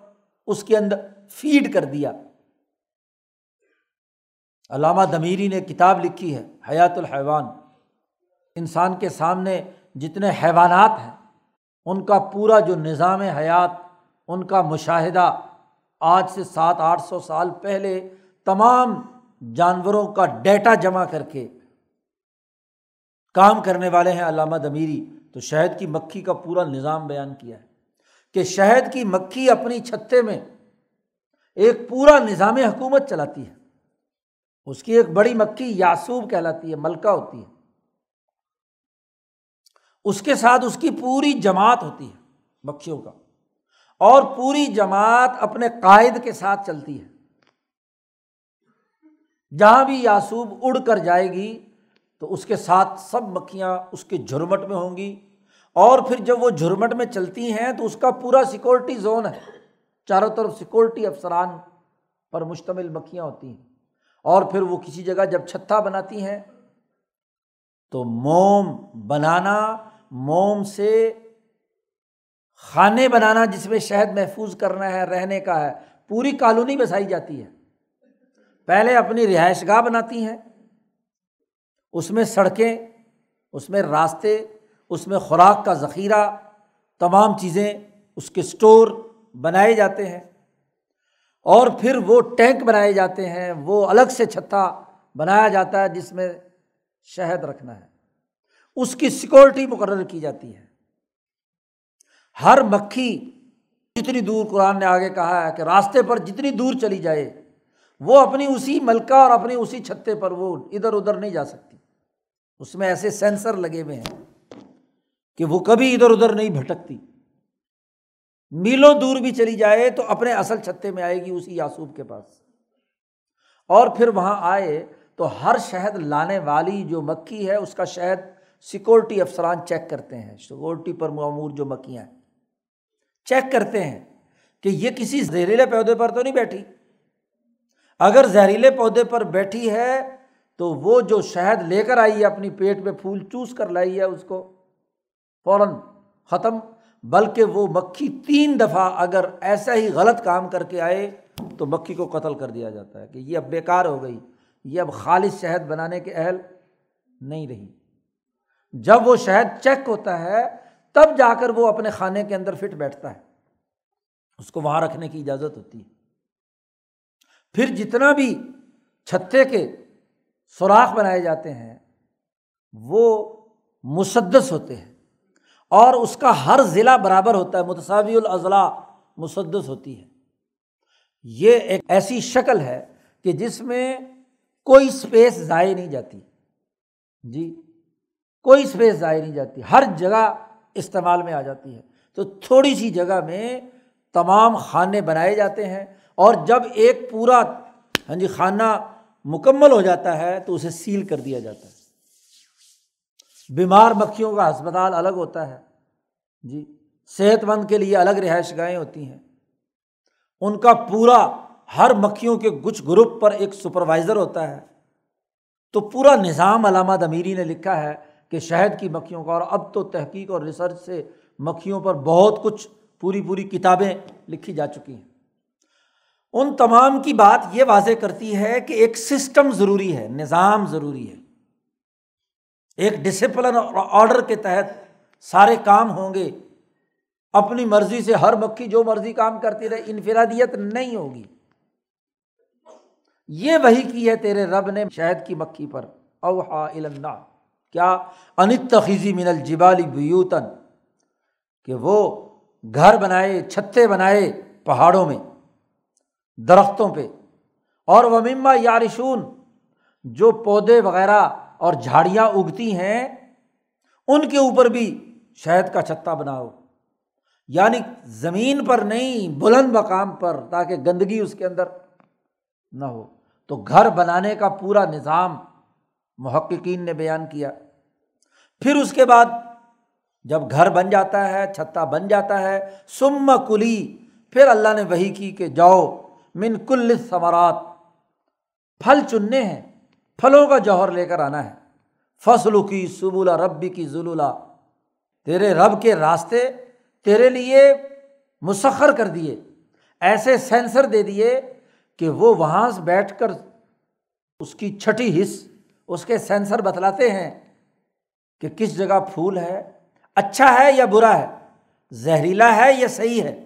اس کے اندر فیڈ کر دیا۔ علامہ دمیری نے کتاب لکھی ہے، حیات الحیوان۔ انسان کے سامنے جتنے حیوانات ہیں، ان کا پورا جو نظام حیات، ان کا مشاہدہ آج سے سات، آٹھ سو سال پہلے تمام جانوروں کا ڈیٹا جمع کر کے کام کرنے والے ہیں علامہ دمیری۔ تو شہد کی مکھی کا پورا نظام بیان کیا ہے کہ شہد کی مکھی اپنی چھتے میں ایک پورا نظام حکومت چلاتی ہے۔ اس کی ایک بڑی مکھی یاسوب کہلاتی ہے، ملکہ ہوتی ہے۔ اس کے ساتھ اس کی پوری جماعت ہوتی ہے مکھیوں کا۔ اور پوری جماعت اپنے قائد کے ساتھ چلتی ہے۔ جہاں بھی یاسوب اڑ کر جائے گی تو اس کے ساتھ سب مکھیاں اس کے جھرمٹ میں ہوں گی۔ اور پھر جب وہ جھرمٹ میں چلتی ہیں تو اس کا پورا سیکورٹی زون ہے۔ چاروں طرف سیکورٹی افسران پر مشتمل مکھیاں ہوتی ہیں۔ اور پھر وہ کسی جگہ جب چھتا بناتی ہیں تو موم بنانا، موم سے کھانے بنانا جس میں شہد محفوظ کرنا ہے، رہنے کا ہے، پوری کالونی بسائی جاتی ہے۔ پہلے اپنی رہائش گاہ بناتی ہیں۔ اس میں سڑکیں، اس میں راستے اس میں خوراک کا ذخیرہ، تمام چیزیں اس کے اسٹور بنائے جاتے ہیں۔ اور پھر وہ ٹینک بنائے جاتے ہیں، وہ الگ سے چھتا بنایا جاتا ہے جس میں شہد رکھنا ہے۔ اس کی سیکورٹی مقرر کی جاتی ہے۔ ہر مکھی جتنی دور قرآن نے آگے کہا ہے کہ راستے پر جتنی دور چلی جائے، وہ اپنی اسی ملکہ اور اپنی اسی چھتے پر وہ ادھر ادھر نہیں جا سکتی۔ اس میں ایسے سینسر لگے ہوئے ہیں۔ کہ وہ کبھی ادھر ادھر نہیں بھٹکتی۔ میلوں دور بھی چلی جائے تو اپنے اصل چھتے میں آئے گی اسی یاسوب کے پاس۔ اور پھر وہاں آئے تو ہر شہد لانے والی جو مکھی ہے اس کا شہد سیکورٹی افسران چیک کرتے ہیں۔ سیکورٹی پر معمور جو مکھیاں ہیں۔ چیک کرتے ہیں کہ یہ کسی زہریلے پودے پر تو نہیں بیٹھی۔ اگر زہریلے پودے پر بیٹھی ہے تو وہ جو شہد لے کر آئی ہے، اپنی پیٹ میں پھول چوس کر لائی ہے اس کو فوراً ختم، بلکہ وہ مکھی تین دفعہ اگر ایسا ہی غلط کام کر کے آئے تو مکھی کو قتل کر دیا جاتا ہے کہ یہ اب بیکار ہو گئی، یہ اب خالص شہد بنانے کے اہل نہیں رہی۔ جب وہ شہد چیک ہوتا ہے، تب جا کر وہ اپنے کھانے کے اندر فٹ بیٹھتا ہے۔ اس کو وہاں رکھنے کی اجازت ہوتی ہے۔ پھر جتنا بھی چھتے کے سوراخ بنائے جاتے ہیں، وہ مسدس ہوتے ہیں۔ اور اس کا ہر ضلع برابر ہوتا ہے متصاوی الاضلاع مسدس ہوتی ہے۔ یہ ایک ایسی شکل ہے کہ جس میں کوئی اسپیس ضائع نہیں جاتی۔ جی کوئی اسپیس ضائع نہیں جاتی، ہر جگہ استعمال میں آ جاتی ہے۔ تو تھوڑی سی جگہ میں تمام خانے بنائے جاتے ہیں اور جب ایک پورا ہاں جی خانہ مکمل ہو جاتا ہے تو اسے سیل کر دیا جاتا ہے۔ بیمار مکھیوں کا ہسپتال الگ ہوتا ہے۔ جی صحت مند کے لیے الگ رہائش گاہیں ہوتی ہیں۔ ان کا پورا، ہر مکھیوں کے کچھ گروپ پر ایک سپروائزر ہوتا ہے۔ تو پورا نظام علامہ امیری نے لکھا ہے کہ شہد کی مکھیوں کا، اور اب تو تحقیق اور ریسرچ سے مکھیوں پر بہت کچھ پوری پوری کتابیں لکھی جا چکی ہیں۔ ان تمام کی بات یہ واضح کرتی ہے کہ ایک سسٹم ضروری ہے، نظام ضروری ہے۔ ایک ڈسپلن اور آڈر کے تحت سارے کام ہوں گے۔ اپنی مرضی سے ہر مکھی جو مرضی کام کرتی رہے، انفرادیت نہیں ہوگی۔ یہ وہی کی ہے تیرے رب نے شہد کی مکھی پر۔ اوہا اللہ کیا؟ انت من الجبالی بیوتن کہ وہ گھر بنائے، چھتے بنائے پہاڑوں میں، درختوں پہ۔ اور وہ مما یارشون جو پودے وغیرہ اور جھاڑیاں اگتی ہیں، ان کے اوپر بھی شہد کا چھتا بناؤ۔ یعنی زمین پر نہیں، بلند مقام پر، تاکہ گندگی اس کے اندر نہ ہو۔ تو گھر بنانے کا پورا نظام محققین نے بیان کیا۔ پھر اس کے بعد جب گھر بن جاتا ہے چھتا بن جاتا ہے سم کلی، پھر اللہ نے وہی کی کہ جاؤ، من کل ثمرات پھل چننے ہیں۔ پھلوں کا جوہر لے کر آنا ہے۔ فصل کی سبولا ربی کی ضلع تیرے رب کے راستے تیرے لیے مسخر کر دیے۔ ایسے سینسر دے دیے کہ وہ وہاں سے بیٹھ کر اس کی چھٹی حص، اس کے سینسر بتلاتے ہیں کہ کس جگہ پھول ہے اچھا ہے یا برا ہے، زہریلا ہے یا صحیح ہے۔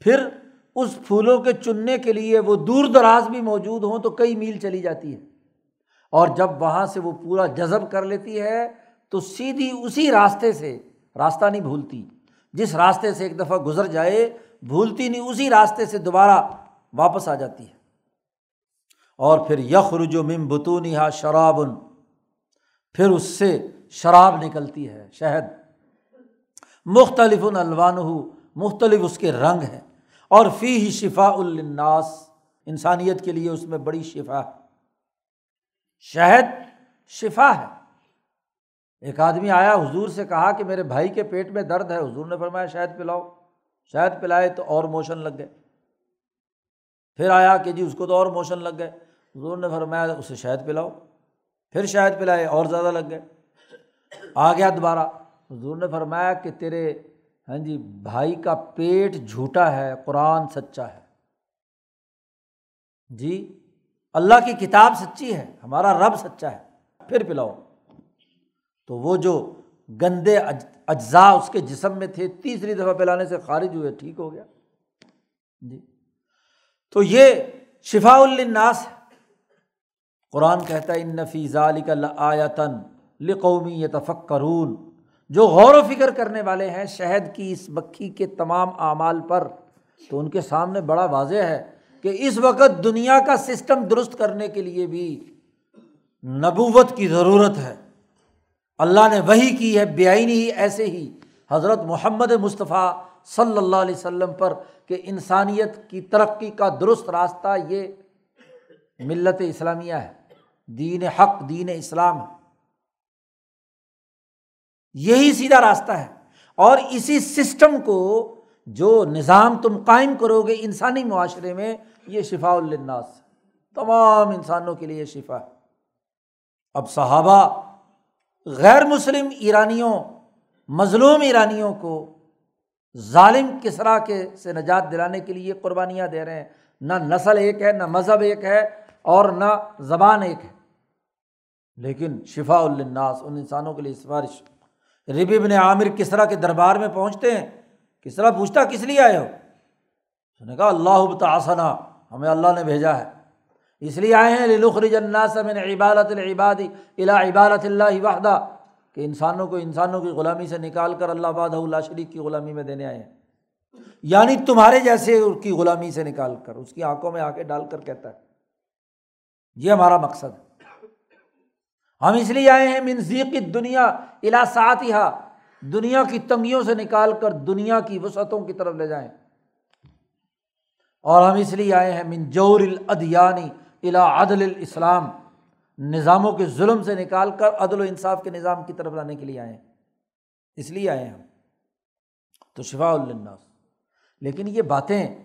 پھر اس پھولوں کے چننے کے لیے وہ دور دراز بھی موجود ہوں تو کئی میل چلی جاتی ہے۔ اور جب وہاں سے وہ پورا جذب کر لیتی ہے، تو سیدھی اسی راستے سے، راستہ نہیں بھولتی۔ جس راستے سے ایک دفعہ گزر جائے، بھولتی نہیں، اسی راستے سے دوبارہ واپس آ جاتی ہے۔ اور پھر یخ رجو مم بتونی ہا شرابن پھر اس سے شراب نکلتی ہے، شہد۔ مختلف الوان ہو مختلف اس کے رنگ ہیں۔ اور فی ہی شفا الناس انسانیت کے لیے اس میں بڑی شفا ہے۔ شہد شفا ہے۔ ایک آدمی آیا، حضور سے کہا کہ میرے بھائی کے پیٹ میں درد ہے۔ حضور نے فرمایا، شہد پلاؤ۔ شہد پلائے تو اور موشن لگ گئے۔ پھر آیا کہ جی اس کو تو اور موشن لگ گئے۔ حضور نے فرمایا، اسے شہد پلاؤ۔ پھر شہد پلائے، اور زیادہ لگ گئے۔ آ گیا دوبارہ۔ حضور نے فرمایا کہ تیرے ہاں جی بھائی کا پیٹ جھوٹا ہے، قرآن سچا ہے۔ جی اللہ کی کتاب سچی ہے، ہمارا رب سچا ہے، پھر پلاؤ۔ تو وہ جو گندے اجزاء اس کے جسم میں تھے، تیسری دفعہ پلانے سے خارج ہوئے، ٹھیک ہو گیا۔ جی۔ تو یہ شفا الناس ہے۔ قرآن کہتا ہے، ان نفیز علی کا آیتن لقومی یتفق کرون جو غور و فکر کرنے والے ہیں، شہد کی اس مکھی کے تمام اعمال پر، تو ان کے سامنے بڑا واضح ہے۔ کہ اس وقت دنیا کا سسٹم درست کرنے کے لیے بھی نبوت کی ضرورت ہے۔ اللہ نے وہی کی ہے، بے آئینی ہی ایسے ہی حضرت محمد مصطفیٰ صلی اللہ علیہ وسلم پر کہ انسانیت کی ترقی کا درست راستہ یہ ملت اسلامیہ ہے۔ دین حق، دین اسلام ہے۔ یہی سیدھا راستہ ہے۔ اور اسی سسٹم کو جو نظام تم قائم کرو گے انسانی معاشرے میں، یہ شفا الناس تمام انسانوں کے لیے شفا ہے اب صحابہ غیر مسلم ایرانیوں، مظلوم ایرانیوں کو ظالم کسرا کے سے نجات دلانے کے لیے قربانیاں دے رہے ہیں۔ نہ نسل ایک ہے، نہ مذہب ایک ہے اور نہ زبان ایک ہے۔ لیکن شفا الناس ان انسانوں کے لیے سفارش۔ ربی ابن عامر کسرا کے دربار میں پہنچتے ہیں۔ کسرا پوچھتا کس لیے آئے ہو؟ اس نے کہا، اللہ تعصنا ہمیں اللہ نے بھیجا ہے۔ اس لیے آئے ہیں لخرج الناس من عبادت العباد الا عبادت اللہ وحدہ۔ کہ انسانوں کو، انسانوں کی غلامی سے نکال کر اللہ باد اللہ شریک کی غلامی میں دینے آئے ہیں۔ یعنی تمہارے جیسے اس کی غلامی سے نکال کر، اس کی آنکھوں میں آ کے ڈال کر کہتا ہے۔ یہ ہمارا مقصد ہے۔ ہم اس لیے آئے ہیں منظیق دنیا الا ساتھا دنیا کی تنگیوں سے نکال کر دنیا کی وسعتوں کی طرف لے جائیں۔ اور ہم اس لیے آئے ہیں من جور الادیانی الا عدل الاسلام۔ نظاموں کے ظلم سے نکال کر عدل و انصاف کے نظام کی طرف لانے کے لیے آئے ہیں۔ اس لیے آئے ہیں ہم۔ تو شفا الناس لیکن یہ باتیں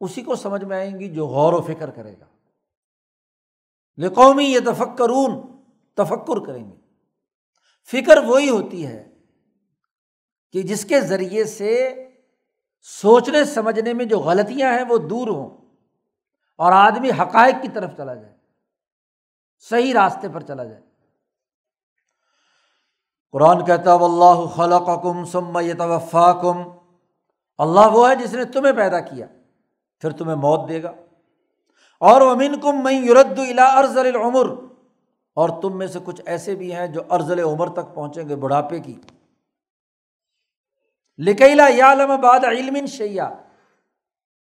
اسی کو سمجھ میں آئیں گی جو غور و فکر کرے گا۔ لقومی یہ تفکرون تفکر کریں گے۔ فکر وہی ہوتی ہے کہ جس کے ذریعے سے سوچنے، سمجھنے میں جو غلطیاں ہیں وہ دور ہوں اور آدمی حقائق کی طرف چلا جائے، صحیح راستے پر چلا جائے۔ قرآن کہتا اللہ خلق کم سم توفا کم اللہ وہ ہے جس نے تمہیں پیدا کیا، پھر تمہیں موت دے گا۔ اور امین کم میں یورد الا ارزل العمر، اور تم میں سے کچھ ایسے بھی ہیں جو ارزل عمر تک پہنچیں گے، بڑھاپے کی۔ لکیلا یا علم باد علم شیا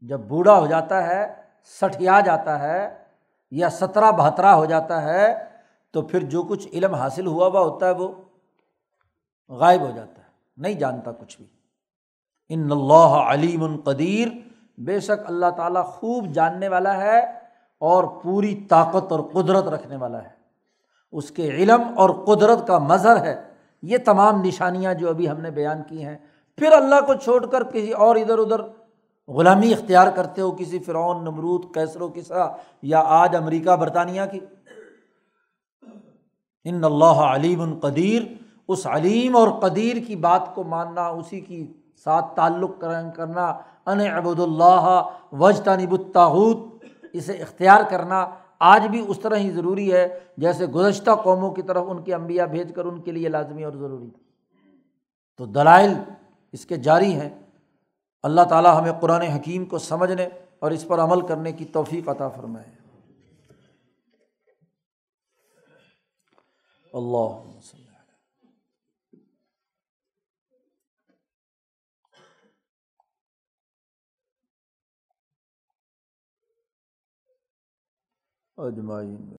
جب بوڑھا ہو جاتا ہے سٹیا جاتا ہے یا سترہ بہترا ہو جاتا ہے، تو پھر جو کچھ علم حاصل ہوا ہوا ہوتا ہے، وہ غائب ہو جاتا ہے۔ نہیں جانتا کچھ بھی۔ ان اللہ علیم القدیر بے شک اللہ تعالیٰ خوب جاننے والا ہے اور پوری طاقت اور قدرت رکھنے والا ہے۔ اس کے علم اور قدرت کا مظہر ہے۔ یہ تمام نشانیاں جو ابھی ہم نے بیان کی ہیں پھر اللہ کو چھوڑ کر کسی اور ادھر ادھر غلامی اختیار کرتے ہو، کسی فرعون، نمرود کیسر و کسرا یا آج امریکہ، برطانیہ کی؟ ان اللہ علیم القدیر اس علیم اور قدیر کی بات کو ماننا، اسی کی ساتھ تعلق کرنا، ان ابود اللہ وجتا نب الطاحت اسے اختیار کرنا آج بھی اس طرح ہی ضروری ہے جیسے گزشتہ قوموں کی طرف ان کے انبیاء بھیج کر ان کے لیے لازمی اور ضروری۔ تو دلائل اس کے جاری ہیں۔ اللہ تعالیٰ ہمیں قرآن حکیم کو سمجھنے اور اس پر عمل کرنے کی توفیق عطا فرمائے۔ اللہ اجمعین۔